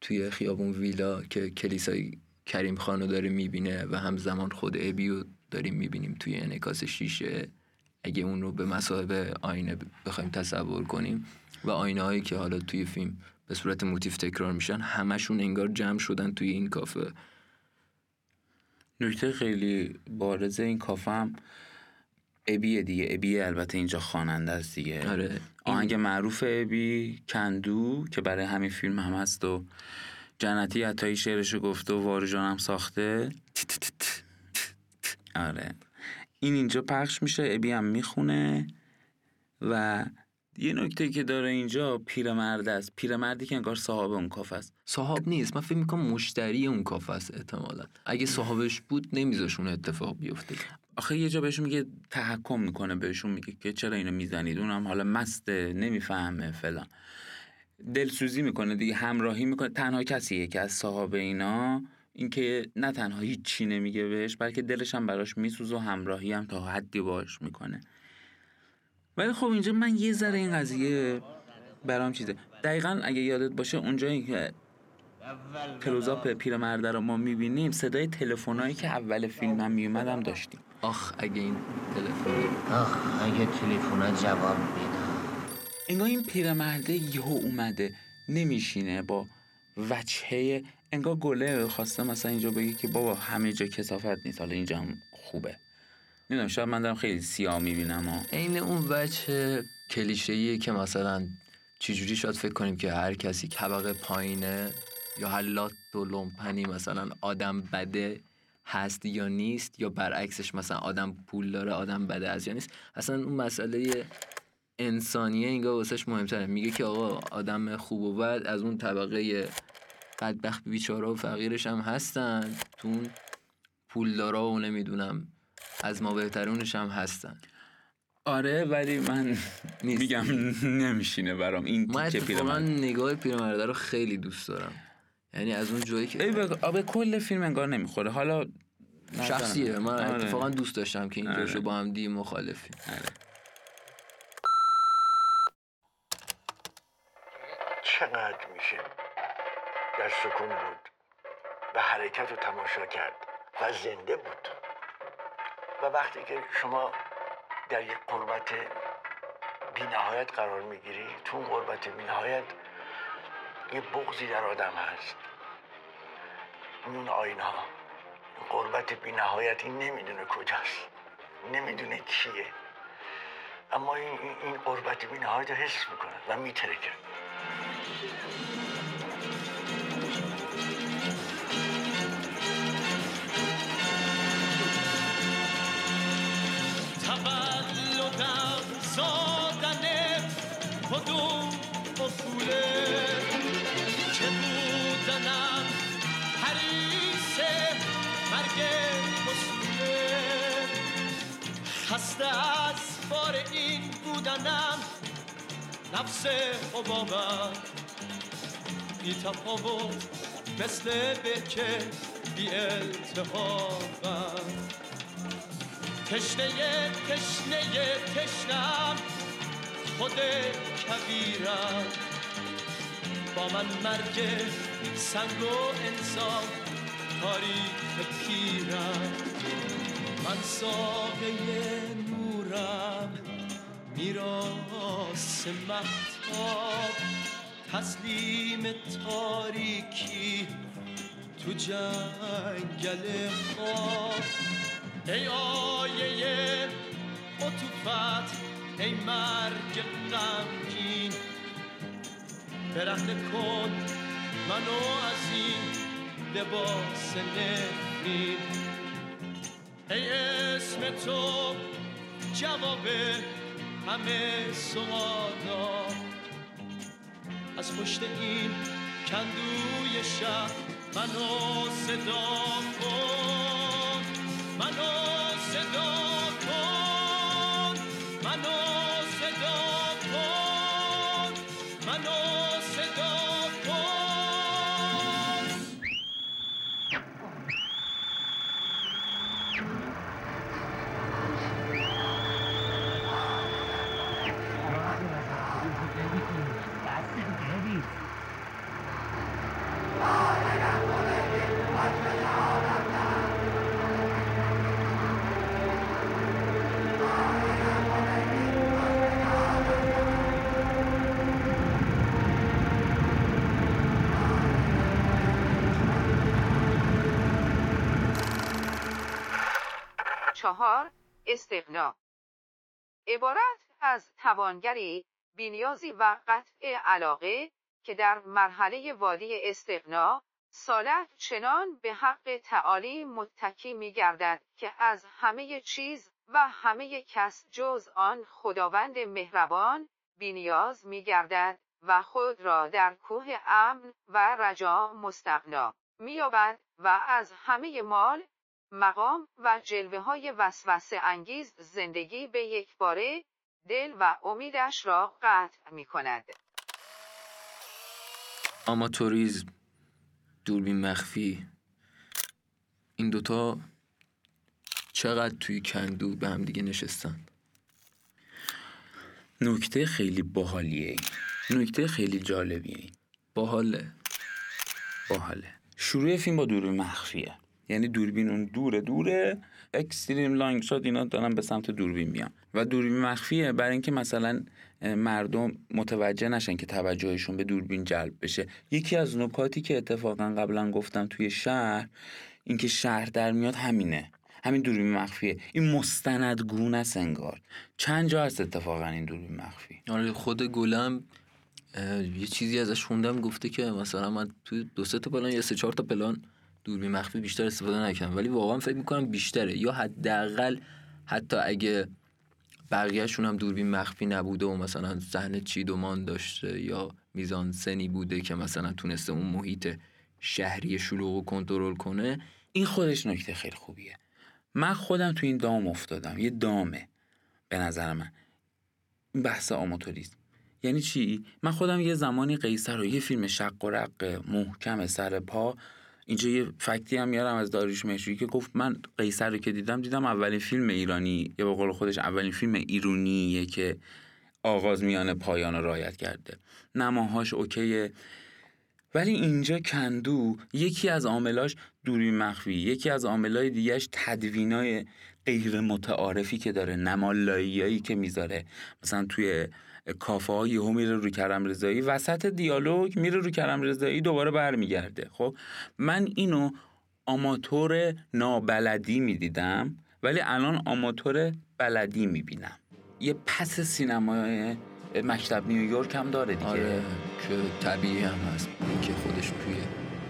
توی خیابون ویلا که کلیسای کریم خانو داره می‌بینه و همزمان خود ابیو داریم می‌بینیم توی انعکاس شیشه. اگه اون رو به مسابه آینه بخوایم تصور کنیم. و آینه هایی که حالا توی فیلم به صورت موتیف تکرار میشن همشون انگار جمع شدن توی این کافه. نکته خیلی بارز این کافه هم ابیه دیگه. ابی البته اینجا خواننده است دیگه. آره. آهنگ معروف ابی کندو که برای همین فیلم هم هست و جنتی عطایی شعرشو گفته و وارو جانم ساخته. آره. این اینجا پخش میشه ابی هم می‌خونه و یه نکته که داره اینجا پیرمرد است. پیرمردی که انگار صاحب اون کافه است. صاحب نیست. من فکر می‌کنم مشتری اون کافه است احتمالا. اگه صاحبش بود نمیذاش اون اتفاق بیفته. آخه یه جا بهشون میگه تحکم می‌کنه بهشون میگه که چرا اینو می‌زنید؟ اونم حالا مسته نمی‌فهمه فلان. دلسوزی می‌کنه دیگه همراهی می‌کنه. تنها کسیه که از صاحب اینا اینکه نه تنها هیچی نمیگه بهش بلکه دلش هم براش میسوزه و همراهی هم تا حدی باش می‌کنه. ولی خب اینجا من یه ذره این قضیه برام چیزه. دقیقا اگه یادت باشه اونجایی که کلوزاپ پیرمرد رو ما می‌بینیم صدای تلفنایی که اول فیلم هم میومدم داشتیم. آخ اگه این تلفن آخ اگه تلفن جواب میدم انگار این پیرمرده یهو اومده نمیشینه با وجهه انگار گله خواسته مثلا اینجا بگی که بابا همه جا کسافت نیست. حالا اینجا هم خوبه. نمی‌دونم شاید من دارم خیلی سیاه می‌بینم عین اون وجه کلیشه‌ایه که مثلا چجوری شاید فکر کنیم که هر کسی طبقه پایینه یا حلات و لومپنی مثلا آدم بده هست یا نیست یا برعکسش مثلا آدم پول داره آدم بده از یا نیست. اصلا اون مسئله انسانیه اینگاه واسش مهمتره. میگه که آقا آدم خوب و بد از اون طبقه بدبخت بیچاره و فقیرش هم هستن. تو اون پولدارا و نمی‌دونم از ما بهترونش هم هستن. آره ولی من میگم نمیشینه برام این من تیکه پیرمرد. نگاه پیرمرده رو خیلی دوست دارم. یعنی از اون جایی که ای به به کل فیلم انگار نمی‌خوره. حالا شخصیه. من آره. اتفاقا دوست داشتم که این آره. با هم دی مخالفیم. چقدر میشه؟ در سکون بود. و حرکت رو تماشا کرد. و زنده بود. و وقتی که شما در یک قربت بینهایت قرار می‌گیری تو اون قربت بینهایت یه بغزی در آدم هست. اون آینه ها قربت بینهایت این نمی‌دونه کجاست. نمی‌دونه کیه. اما این, این, قربت بینهایت رو حس می‌کنه و میترکه. بودنم نفس حبابم. بی تفاوت مثل به که بی التحابم تشنه تشنه تشنم خود کبیرم. با من مرگ سنگ و انسان تاریخ پیرم من ساقه نورم. میراس محتاب تسلیم تاریکی تو جنگل خواب. ای آیه عطوفت ای مرگ غمگین. برهنه کن منو از این لباس نفرین. ای اسم تو جواب همه سوالا از پشت این کندوی شهر منو صدا کن. منو چهار استغنا عبارت از توانگری بینیازی و قطع علاقه که در مرحله وادی استغنا سالت چنان به حق تعالی متکی می گردد که از همه چیز و همه کس جز آن خداوند مهربان بینیاز می گردد و خود را در کوه امن و رجا مستغنا می‌یابد و از همه مال مقام و جلوه های وسوسه انگیز زندگی به یک باره دل و امیدش را قطع می کند. آماتوریزم دوربین مخفی. این دوتا چقدر توی کندو به هم دیگه نشستن؟ نکته خیلی باحالیه نکته خیلی جالبیه باحاله. باحاله. شروع فیلم با دوربین مخفیه. یعنی دوربین اون دوره دوره اکستریم لانگ شات اینا دارن به سمت دوربین میان. و دوربین مخفیه برای اینکه مثلا مردم متوجه نشن که توجهشون به دوربین جلب بشه. یکی از نکاتی که اتفاقا قبلا گفتم توی شهر اینکه شهر در میاد همینه. همین دوربین مخفیه. این مستندگونه است انگار. چند جا هست اتفاقا این دوربین مخفی؟ آره خود گلم یه چیزی ازش خوندم گفته که مثلا من توی دو سه تا پلان یا سه چهار تا پلان دوربین مخفی بیشتر استفاده نکردم. ولی واقعا فکر می‌کنم بیشتره. یا حداقل حتی اگه بقیهشون هم دوربین مخفی نبوده و مثلا صحنه چیدومان داشته یا میزان سنی بوده که مثلا تونسته اون محیط شهری شلوغ و کنترل کنه این خودش نکته خیلی خوبیه. من خودم تو این دام افتادم. یه دامه به نظر من. این بحث آماتوریسم. یعنی چی؟ من خودم یه زمانی قیصر رو یه فیلم شق و رق محکم سر پا اینجا یه فکتی هم میارم از داریوش مهشوری که گفت من قیصر رو که دیدم دیدم اولین فیلم ایرانی یا به قول خودش اولین فیلم ایرونیه که آغاز میانه پایان رو رایت کرده. نماهاش اوکیه. ولی اینجا کندو یکی از عاملاش دوری مخفی یکی از عاملای دیگهش تدوینای غیر متعارفی که داره نمالاییایی که می‌ذاره. مثلا توی کافه ها یهو میره رو کرم رضایی وسط دیالوگ میره رو کرم رضایی دوباره برمیگرده. خب من اینو آماتور نابلدی می‌دیدم ولی الان آماتور بلدی می‌بینم. یه پس سینمای مکتب نیویورک هم داره دیگه. آره که طبیعی هم هست. که خودش توی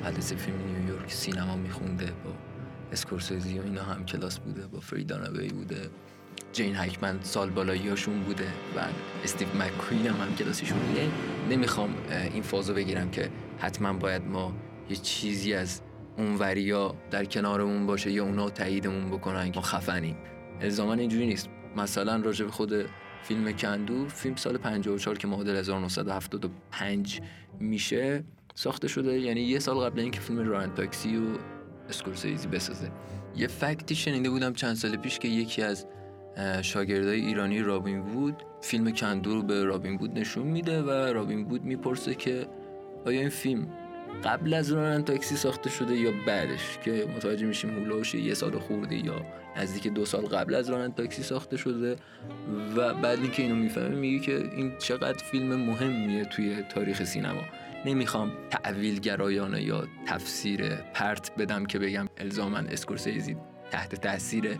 مدرسه فیلم نیویورک سینما میخونده با اسکورسیزی و اینا هم کلاس بوده با فریدانوی بوده. جین هایکمن سال بالاییاشون بوده و استیو مکوین هم هم کلاسیشون بوده. نمی‌خوام این فازو بگیرم که حتما باید ما یه چیزی از اون وریا در کنارمون باشه یا اونا تاییدمون بکنن ما خفنیم. الزاما اینجوری نیست. مثلا راجع به خود فیلم کندو فیلم سال 54 که معادل 1975 میشه ساخته شده. یعنی یه سال قبل اینکه فیلم رایان تاکسی و اسکورسیزی بسازه. یه فکتی شنیده بودم چند سال پیش که یکی از شاگردای ایرانی رابین وود فیلم کندو رو به رابین وود نشون میده و رابین وود می‌پرسه که آیا این فیلم قبل از رانن تاکسی ساخته شده یا بعدش که متوجه میشیم هولوش یه سال خورده یا نزدیک دو سال قبل از رانن تاکسی ساخته شده و بعد اینکه اینو می‌فهمه میگه که این چقدر فیلم مهمیه توی تاریخ سینما. نمی‌خوام تأویل گرایانه یا تفسیر پرت بدم که بگم الزاماً اسکورسیزی تحت تاثیر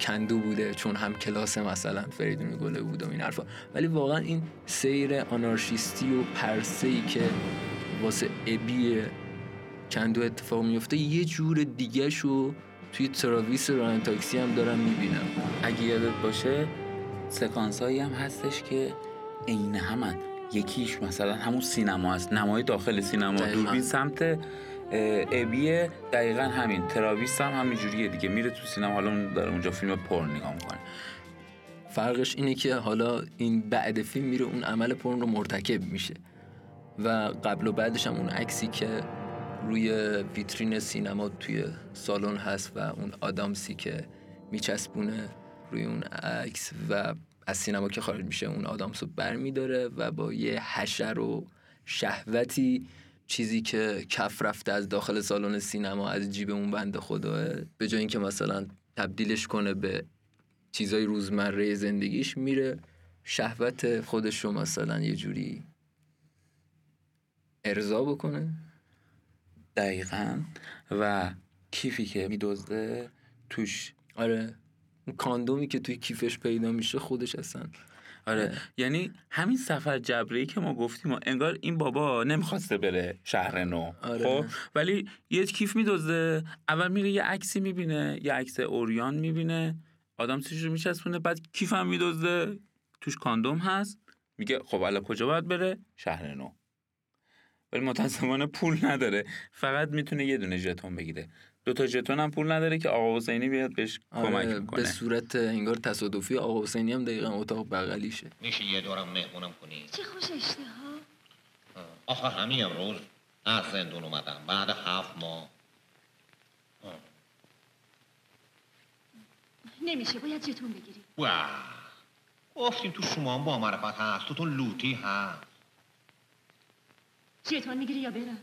کندو بوده چون هم کلاس مثلا فریدون گله بود و این حرفا. ولی واقعا این سیر آنارشیستی و پرسه‌ای که واسه ابی کندو اتفاق میفته یه جور دیگه شو توی تراویس راننده تاکسی هم دارم می‌بینم. اگه یادت باشه سکانس هایی هم هستش که عین همن. یکیش مثلا همون سینما است نمای داخل سینما. دوربین سمت ابیه دقیقا همین. تراویس هم همین جوریه دیگه. میره تو سینما حالا داره اونجا فیلم پر نگاه می‌کنه. فرقش اینه که حالا این بعد فیلم میره اون عمل پرن رو مرتکب میشه. و قبل و بعدش هم اون عکسی که روی ویترین سینما توی سالن هست و اون آدامسی که میچسبونه روی اون عکس و از سینما که خارج میشه اون آدامس رو بر میداره و با یه حشر و شهوتی چیزی که کف رفته از داخل سالن سینما از جیب اون بنده خداه به جای اینکه مثلا تبدیلش کنه به چیزای روزمره زندگیش میره شهوت خودش رو مثلا یه جوری ارضا بکنه. دقیقا. و کیفی که میدزده توش. آره. اون کاندومی که توی کیفش پیدا میشه خودش اصلا آره. یعنی همین سفر جبری که ما گفتیم و انگار این بابا نمی‌خواسته بره شهر نو. آره. خب؟ ولی یه کیف میدزده. اول میره یه عکسی می‌بینه یه عکس اوریان می‌بینه. آدم سیش رو میچسبونه بعد کیف هم میدزده. توش کاندوم هست. میگه خب الان کجا باید بره؟ شهر نو. ولی متاسفانه پول نداره. فقط می‌تونه یه دونه ژتون بگیره. دو تا ژتون هم پول نداره که آقا حسینی بیاد بهش کمک آره می‌کنه به صورت انگار تصادفی آقا حسینی هم دقیقا اتاق بغلیشه. میشه یه دورم مهمونم کنی؟ چه خوش اشتها؟ آخه همین امروز از زندون اومدم بعد هفت ماه. نمیشه باید جتون بگیری. واه گفتیم تو شما هم با معرفت هست تو تو لوتی هست. جتون می‌گیری یا برم؟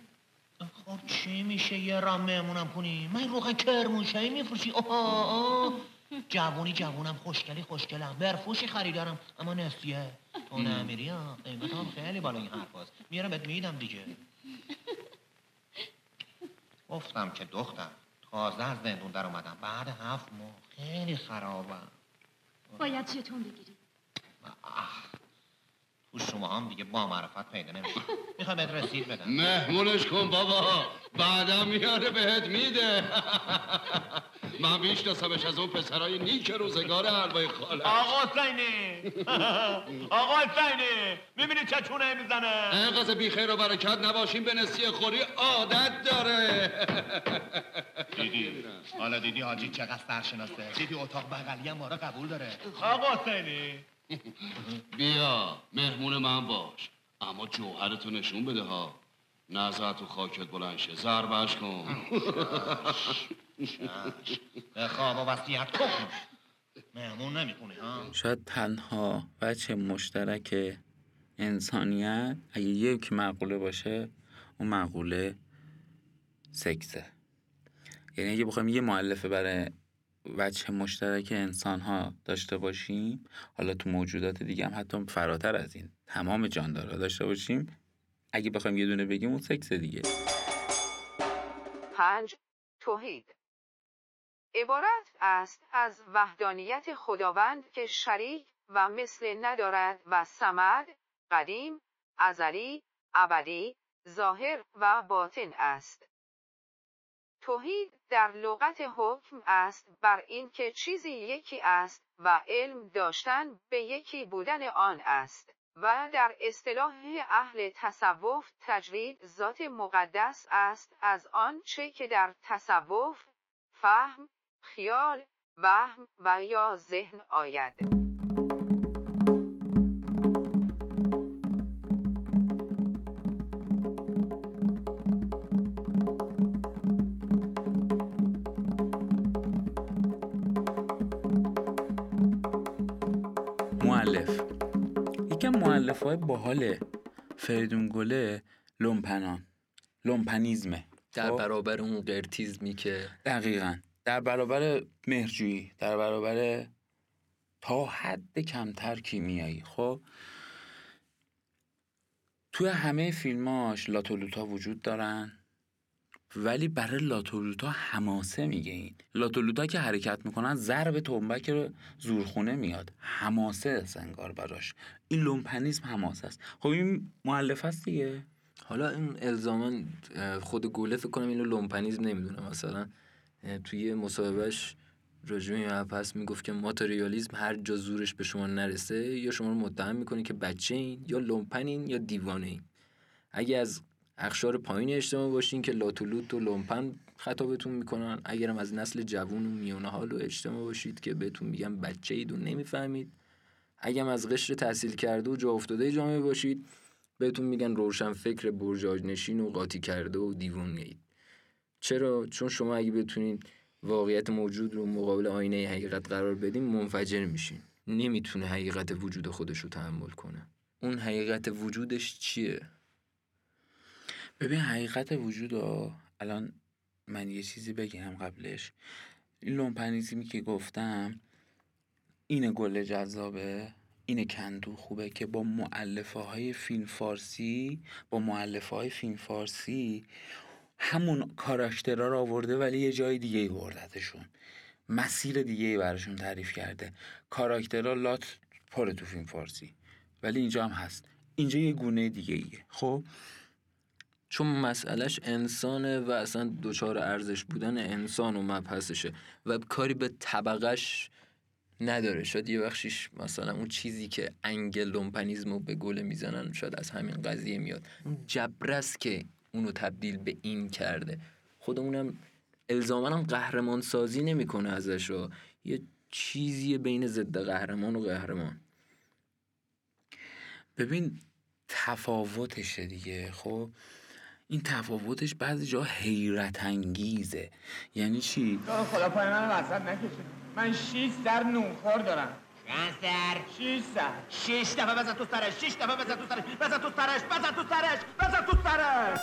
خب چی میشه یه رام مهمونم کنی من روغن کرمانشاهی میفروشی؟ آه آه. جوونی جوونم خوشگلی خوشگلم. برفوشی خریدارم. اما نسیه تو نمیری ها قیمت هم خیلی بالا این حرف هست میارم بهت میدم دیگه. گفتم که دختر تازه از زندون در اومدم. بعد هفت ماه. خیلی خرابم. باید جتون بگیری تو شما هم دیگه با معرفت پیدا نمیشه می‌خوام بهت رسید بدم. مهمونش کن بابا. بعدا میاره بهت میده. من میشناسمش از اون پسرای نیک روزگار حلوای خاله آقا حسینی. آقا حسینی. می‌بینی چه چونه می‌زنه؟ اینقدر بی خیر و برکت نباشیم. به نسیه خوری عادت داره. دیدی؟ حالا دیدی حاجی چقدر سرشناسه؟ دیدی اتاق بغلی هم ما رو قبول داره. آقا حسینی. بیا مهمون من باش. اما جوهرتو نشون بده ها. نظر تو خاکت بلند شه. ضربش کن. به خواب و وسیعت کن. مهمون نمی‌کنی ها؟ شاید تنها بچه مشترک انسانیت اگه یک مقوله باشه اون مقوله سکسه. یعنی اگه بخوایم یه معلفه برای وجه مشترک انسان ها داشته باشیم حالا تو موجودات دیگه هم حتی فراتر از این تمام جاندارا داشته باشیم اگه بخوایم یه دونه بگیم اون سکس دیگه. پنج توحید. عبارت است از وحدانیت خداوند که شریک و مثل ندارد و سمد قدیم ازلی ابدی ظاهر و باطن است. توحید در لغت حکم است بر اینکه چیزی یکی است و علم داشتن به یکی بودن آن است و در اصطلاح اهل تصوف تجرید ذات مقدس است از آن چه که در تصوف فهم خیال وهم و یا ذهن آید. های باحال فریدون گله لومپنان لومپنیزمه. در خب؟ برابر اون قرتیزمی که دقیقا. در برابر مهرجویی در برابر تا حد کمتر کیمیایی. خب؟ توی همه فیلماش لاتولوتا وجود دارن. ولی برای لاتولوتا حماسه میگه این. لاتولوتا که حرکت می‌کنن ضرب تنبک رو زورخونه میاد. حماسه است انگار براش. این لومپنیزم حماسه است. خب این مؤلف است دیگه. حالا این الزاما خود گله فکر کنم اینو لومپنیزم نمی‌دونه. مثلا توی مصاحبهش راجع به مبحث می‌گفت که ماتریالیزم هر جا زورش به شما نرسه یا شما رو متهم می‌کنه که بچه این یا لومپنین یا دیوانه این. اگه از اقشار پایین اجتماع باشین که لات و لوت و لومپن خطابتون می‌کنن. اگرم از نسل جوون و میونه حال و اجتماع باشید که بهتون میگن بچه اید و نمی‌فهمید. اگرم از قشر تحصیل کرده و جا افتاده جامعه باشید بهتون میگن روشن فکر برجاج نشین و قاطی کرده و دیوونه اید. چرا؟ چون شما اگه بتونین واقعیت موجود رو مقابل آینه حقیقت قرار بدین منفجر میشین. نمی‌تونه حقیقت وجود خودش رو تحمل کنه. اون حقیقت وجودش چیه؟ ببین حقیقت وجود الان من یه چیزی بگم قبلش. این لومپنیزمی که گفتم این گل جذابه این کندو خوبه که با معلفه های فیلم فارسی با معلفه های فیلم فارسی همون کاراکترها رو آورده ولی یه جای دیگه ای بردتشون. مسیر دیگه ای براشون تعریف کرده. کاراکترها لات پره تو فیلم فارسی. ولی اینجا هم هست. اینجا یه گونه دیگه ایه. خب؟ چون مسئلهش انسانه و اصلا دچار ارزش بودن انسان و مبحثشه و کاری به طبقش نداره. شاید یه بخشیش مثلا اون چیزی که انگل لومپنیزم رو به گله می‌زنن شاید از همین قضیه میاد. اون جبرست که اونو تبدیل به این کرده. خودمونم الزاما هم قهرمان سازی نمی‌کنه ازش رو یه چیزی بین ضد قهرمان و قهرمان. ببین تفاوتشه دیگه خب؟ این تفاوتش بعضی جا حیرت انگیزه یعنی چی؟ خدا پای من وسط نکشه. من شیش سر نونخور دارم. چند سر شیش سر شش دفعه بزن تو سرش. شش دفعه بزن تو سرش. بزن تو سرش. بزن تو سرش. بزن تو سرش.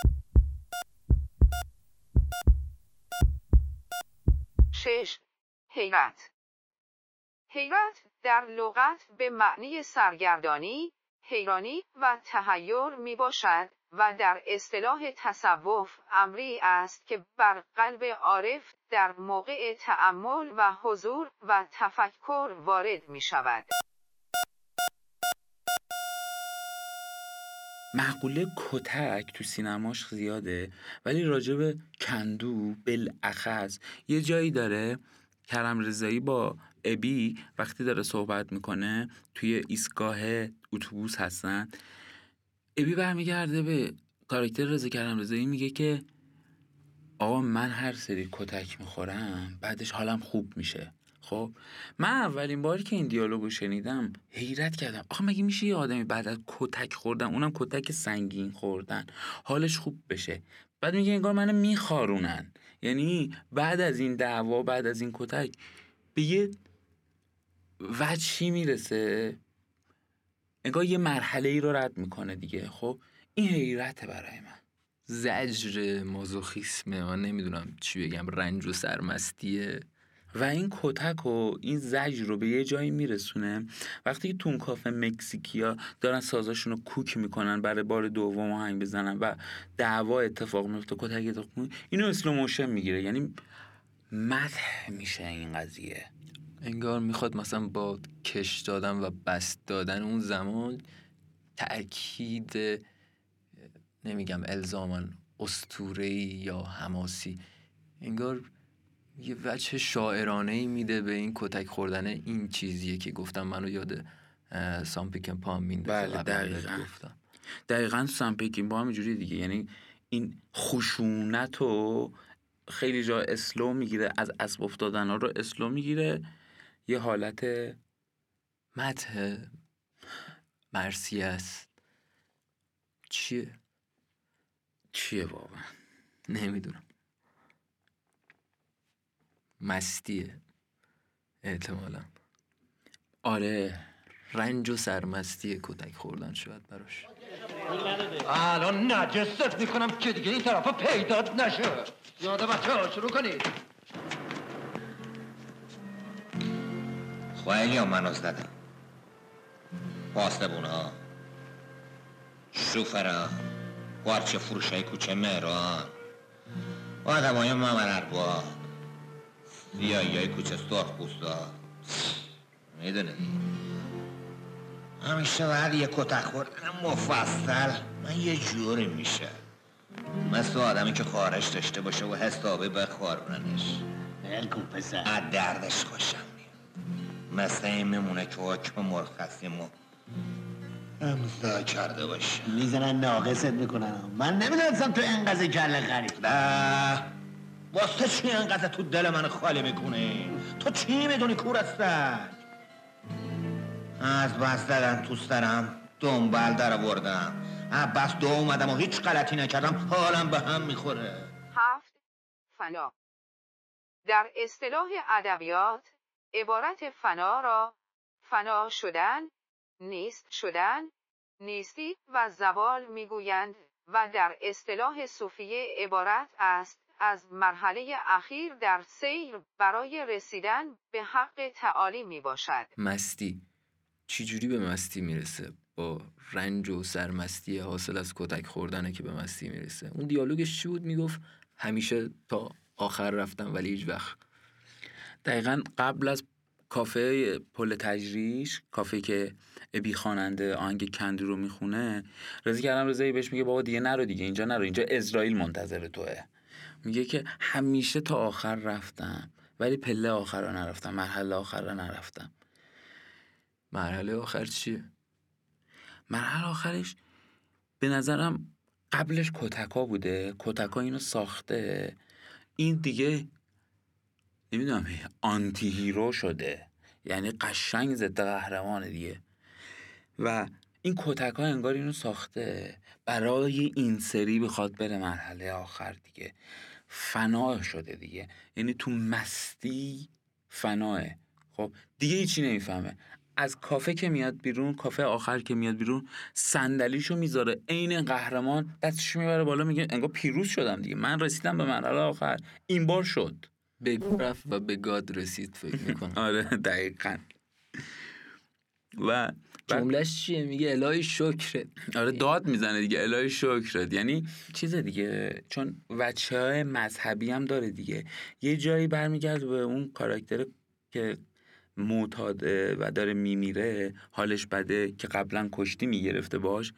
شش. حیرت. حیرت در لغت به معنی سرگردانی، حیرانی و تحیر می باشد و در اصطلاح تصوف امری است که بر قلب عارف در موقع تأمل و حضور و تفکر وارد می شود. معقوله کتک تو سینماش زیاده ولی راجب کندو بالاخص یه جایی داره کرم رضایی با ابی وقتی داره صحبت می‌کنه توی ایستگاه اتوبوس هستن ابی برمیگرده به کاراکتر رضا کرم رضایی میگه که آقا من هر سری کتک می‌خورم بعدش حالم خوب میشه. خب؟ من اولین باری که این دیالوگو شنیدم حیرت کردم. آخه مگه میشه یه آدمی بعد از کتک خوردن اونم کتک سنگین خوردن حالش خوب بشه؟ بعد میگه انگار منو میخارونن. یعنی بعد از این دعوا بعد از این کتک به یه وجهی می‌رسه. انگار یه مرحله ای رو رد می‌کنه دیگه. خب این حیرته برای من. زجر مازوخیسمه من نمی‌دونم چی بگم رنج و سرمستیه. و این کتک و این زجر رو به یه جایی میرسونه. وقتی که تون کافه مکزیکیا دارن سازاشون رو کوک می‌کنن برای بار دوم آهنگ بزنن و دعوا اتفاق میفته کتک اتفاق اینو slow motion می‌گیره. یعنی مدح میشه این قضیه. انگار می‌خواد مثلا با کش دادن و بسط دادن اون زمان تأکید نمیگم الزاماً اسطوره‌ای یا حماسی انگار یه وجه شاعرانه ای میده به این کتک خوردن این چیزیه که گفتم منو یاد سام پیکن پام میندازه بله دقیقا. گفتم. دقیقا سام پیکن با همینجوری دیگه یعنی این خشونت رو خیلی جا اسلو می‌گیره از اسب افتادن ها رو اسلو می‌گیره یه حالت مدح مرسی است. چیه؟ چیه واقعا؟ نمی‌دونم. مستیه. احتمالا. آره. رنج و سرمستی کتک خوردن شاید براش. الان نجست می‌کنم که دیگه این طرفا پیدات نشه. یاده بچه ها شروع کنید؟ هم منو زدم پاسبونا شوفرا پارچه فروش های کوچه مهران. آدم های ممن ارباب. سیایی های کوچه سرخ پوستا می‌دونه همیشه بعد یه کتک خوردن مفصل. من یه جوری میشه. مثل آدمی که خارش داشته باشه و حسابی بخاروننش بلکن پسر. از دردش خوشم. این میمونه که حکم مرخصیمو امضا کرده باشه. می‌زنن ناقصت می‌کنن. من نمی‌دونستم تو اینقدر کله خرید نه. واسه چی انقدر تو دل من خالی می‌کنی؟ تو چی می‌دونی کورستک از بس زدن تو سرم دنبال در بردم بس دو اومدم و هیچ غلطی نکردم حالم به هم می‌خوره. هفت. فنا. در اصطلاح ادبیات عبارت فنا را فنا شدن نیست شدن نیستی و زوال می‌گویند و در اصطلاح صوفیه عبارت است. از مرحله اخیر در سیر برای رسیدن به حق تعالی می باشد. مستی. چجوری به مستی می‌رسه؟ با رنج و سرمستی حاصل از کتک خوردنه که به مستی می‌رسه. اون دیالوگش چی بود؟ می‌گفت همیشه تا آخر رفتم ولی هیچ وقت. دقیقا قبل از کافه پل تجریش کافه که ابی خواننده آهنگ کندی رو می‌خونه رضی کردم رضایی بهش میگه بابا دیگه نرو دیگه اینجا نرو اینجا اسرائیل منتظر توه. میگه که همیشه تا آخر رفتم ولی پله آخر رو نرفتم مرحله آخر رو نرفتم. مرحله آخر چیه؟ مرحله آخرش به نظرم قبلش کتکا بوده کتکا اینو ساخته. این دیگه نمی‌دونم آنتی هیرو شده. یعنی قشنگ ضد قهرمانه دیگه. و این کتک ها انگار اینو ساخته برای این سری بخواد بره مرحله آخر دیگه. فنا شده دیگه. یعنی تو مستی فناه. خب دیگه هیچی نمی‌فهمه. از کافه که میاد بیرون کافه آخر که میاد بیرون صندلیشو می‌ذاره عین قهرمان دستشو می‌بره بالا؟ میگه انگار پیروز شدم دیگه. من رسیدم به مرحله آخر. این بار شد. به رفت و به گاد رسید فکر می‌کنم. آره دقیقا. و جملهش چیه؟ میگه الهی شکرت. آره داد می‌زنه دیگه. الهی شکرت. یعنی چیز دیگه چون وچه های مذهبی هم داره دیگه. یه جایی برمیگرد به اون کاراکتر که معتاده و داره میمیره حالش بده که قبلا کشتی می‌گرفته باش.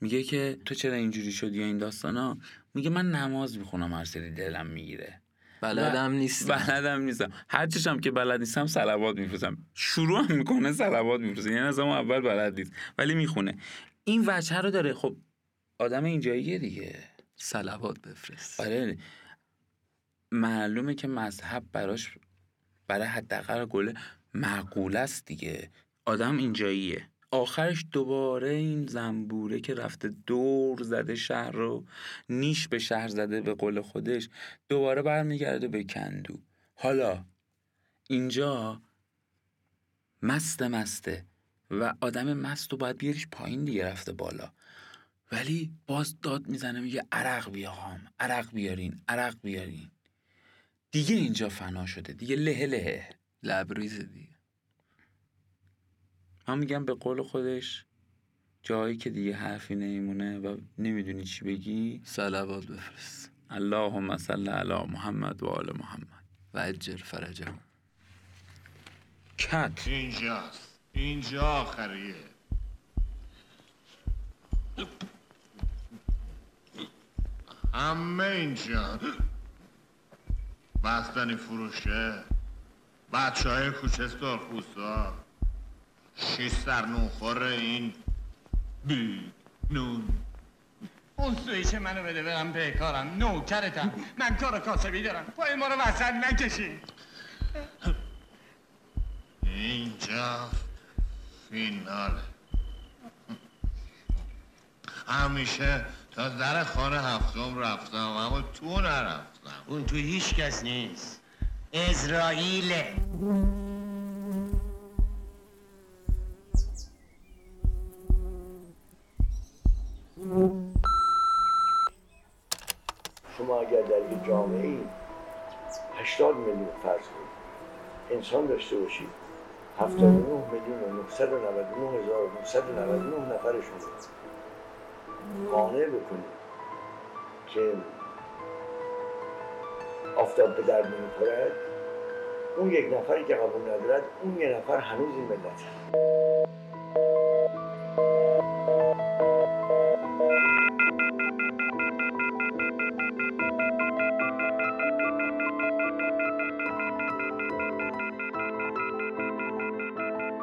میگه که تو چرا اینجوری شدی یا این داستانا؟ میگه من نماز می‌خونم هر سری دلم می‌گیره. بلدم نیستم. بلدم نیستم. هر چشم که بلد نیستم صلوات میفرستم. شروع هم می‌کنه صلوات میفرسته. یعنی از اول بلد نیست. ولی می‌خونه. این وجه رو داره. خب آدم اینجاییه دیگه. صلوات بفرست. آره. معلومه که مذهب براش برای حداقل گله معقول است دیگه. آدم اینجاییه. آخرش دوباره این زنبوره که رفته دور زده شهر رو نیش به شهر زده به قول خودش دوباره برمیگرده به کندو. حالا اینجا مست مسته و آدم مست رو باید بیاریش پایین دیگه رفته بالا. ولی باز داد می‌زنه میگه عرق بیاهام عرق بیارین عرق بیارین. دیگه اینجا فنا شده دیگه له له لبریز دیگه. من میگم به قول خودش جایی که دیگه حرفی نمیمونه و نمی‌دونی چی بگی صلوات بفرست. اللهم صل علی محمد و آل محمد. و اجر فرجهم کت. اینجاست. اینجا آخریه. همه اینجا. بستنی فروشه. بچه های کوچه سرخوستا شیش سر نون این بی نون. اون سویش منو بده برم به کارم. نوکرتم. من کار کاسبی دارم. پای ما رو وسط نکشی. اینجا فیناله همیشه تا در خانه هفتم رفتم اما تو نرفتم. اون تو هیچ کس نیست. اسرائیله شما اگر در یک جامعه ای 80 میلیون فرض کنید انسان داشته باشید 79 میلیون و 999 هزار و 999 نفرشون قانع بکنید که آفتاب به درد نمی‌خورد. اون یک نفری که قبول ندارد اون یک نفر هنوز این ملت Thank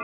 you.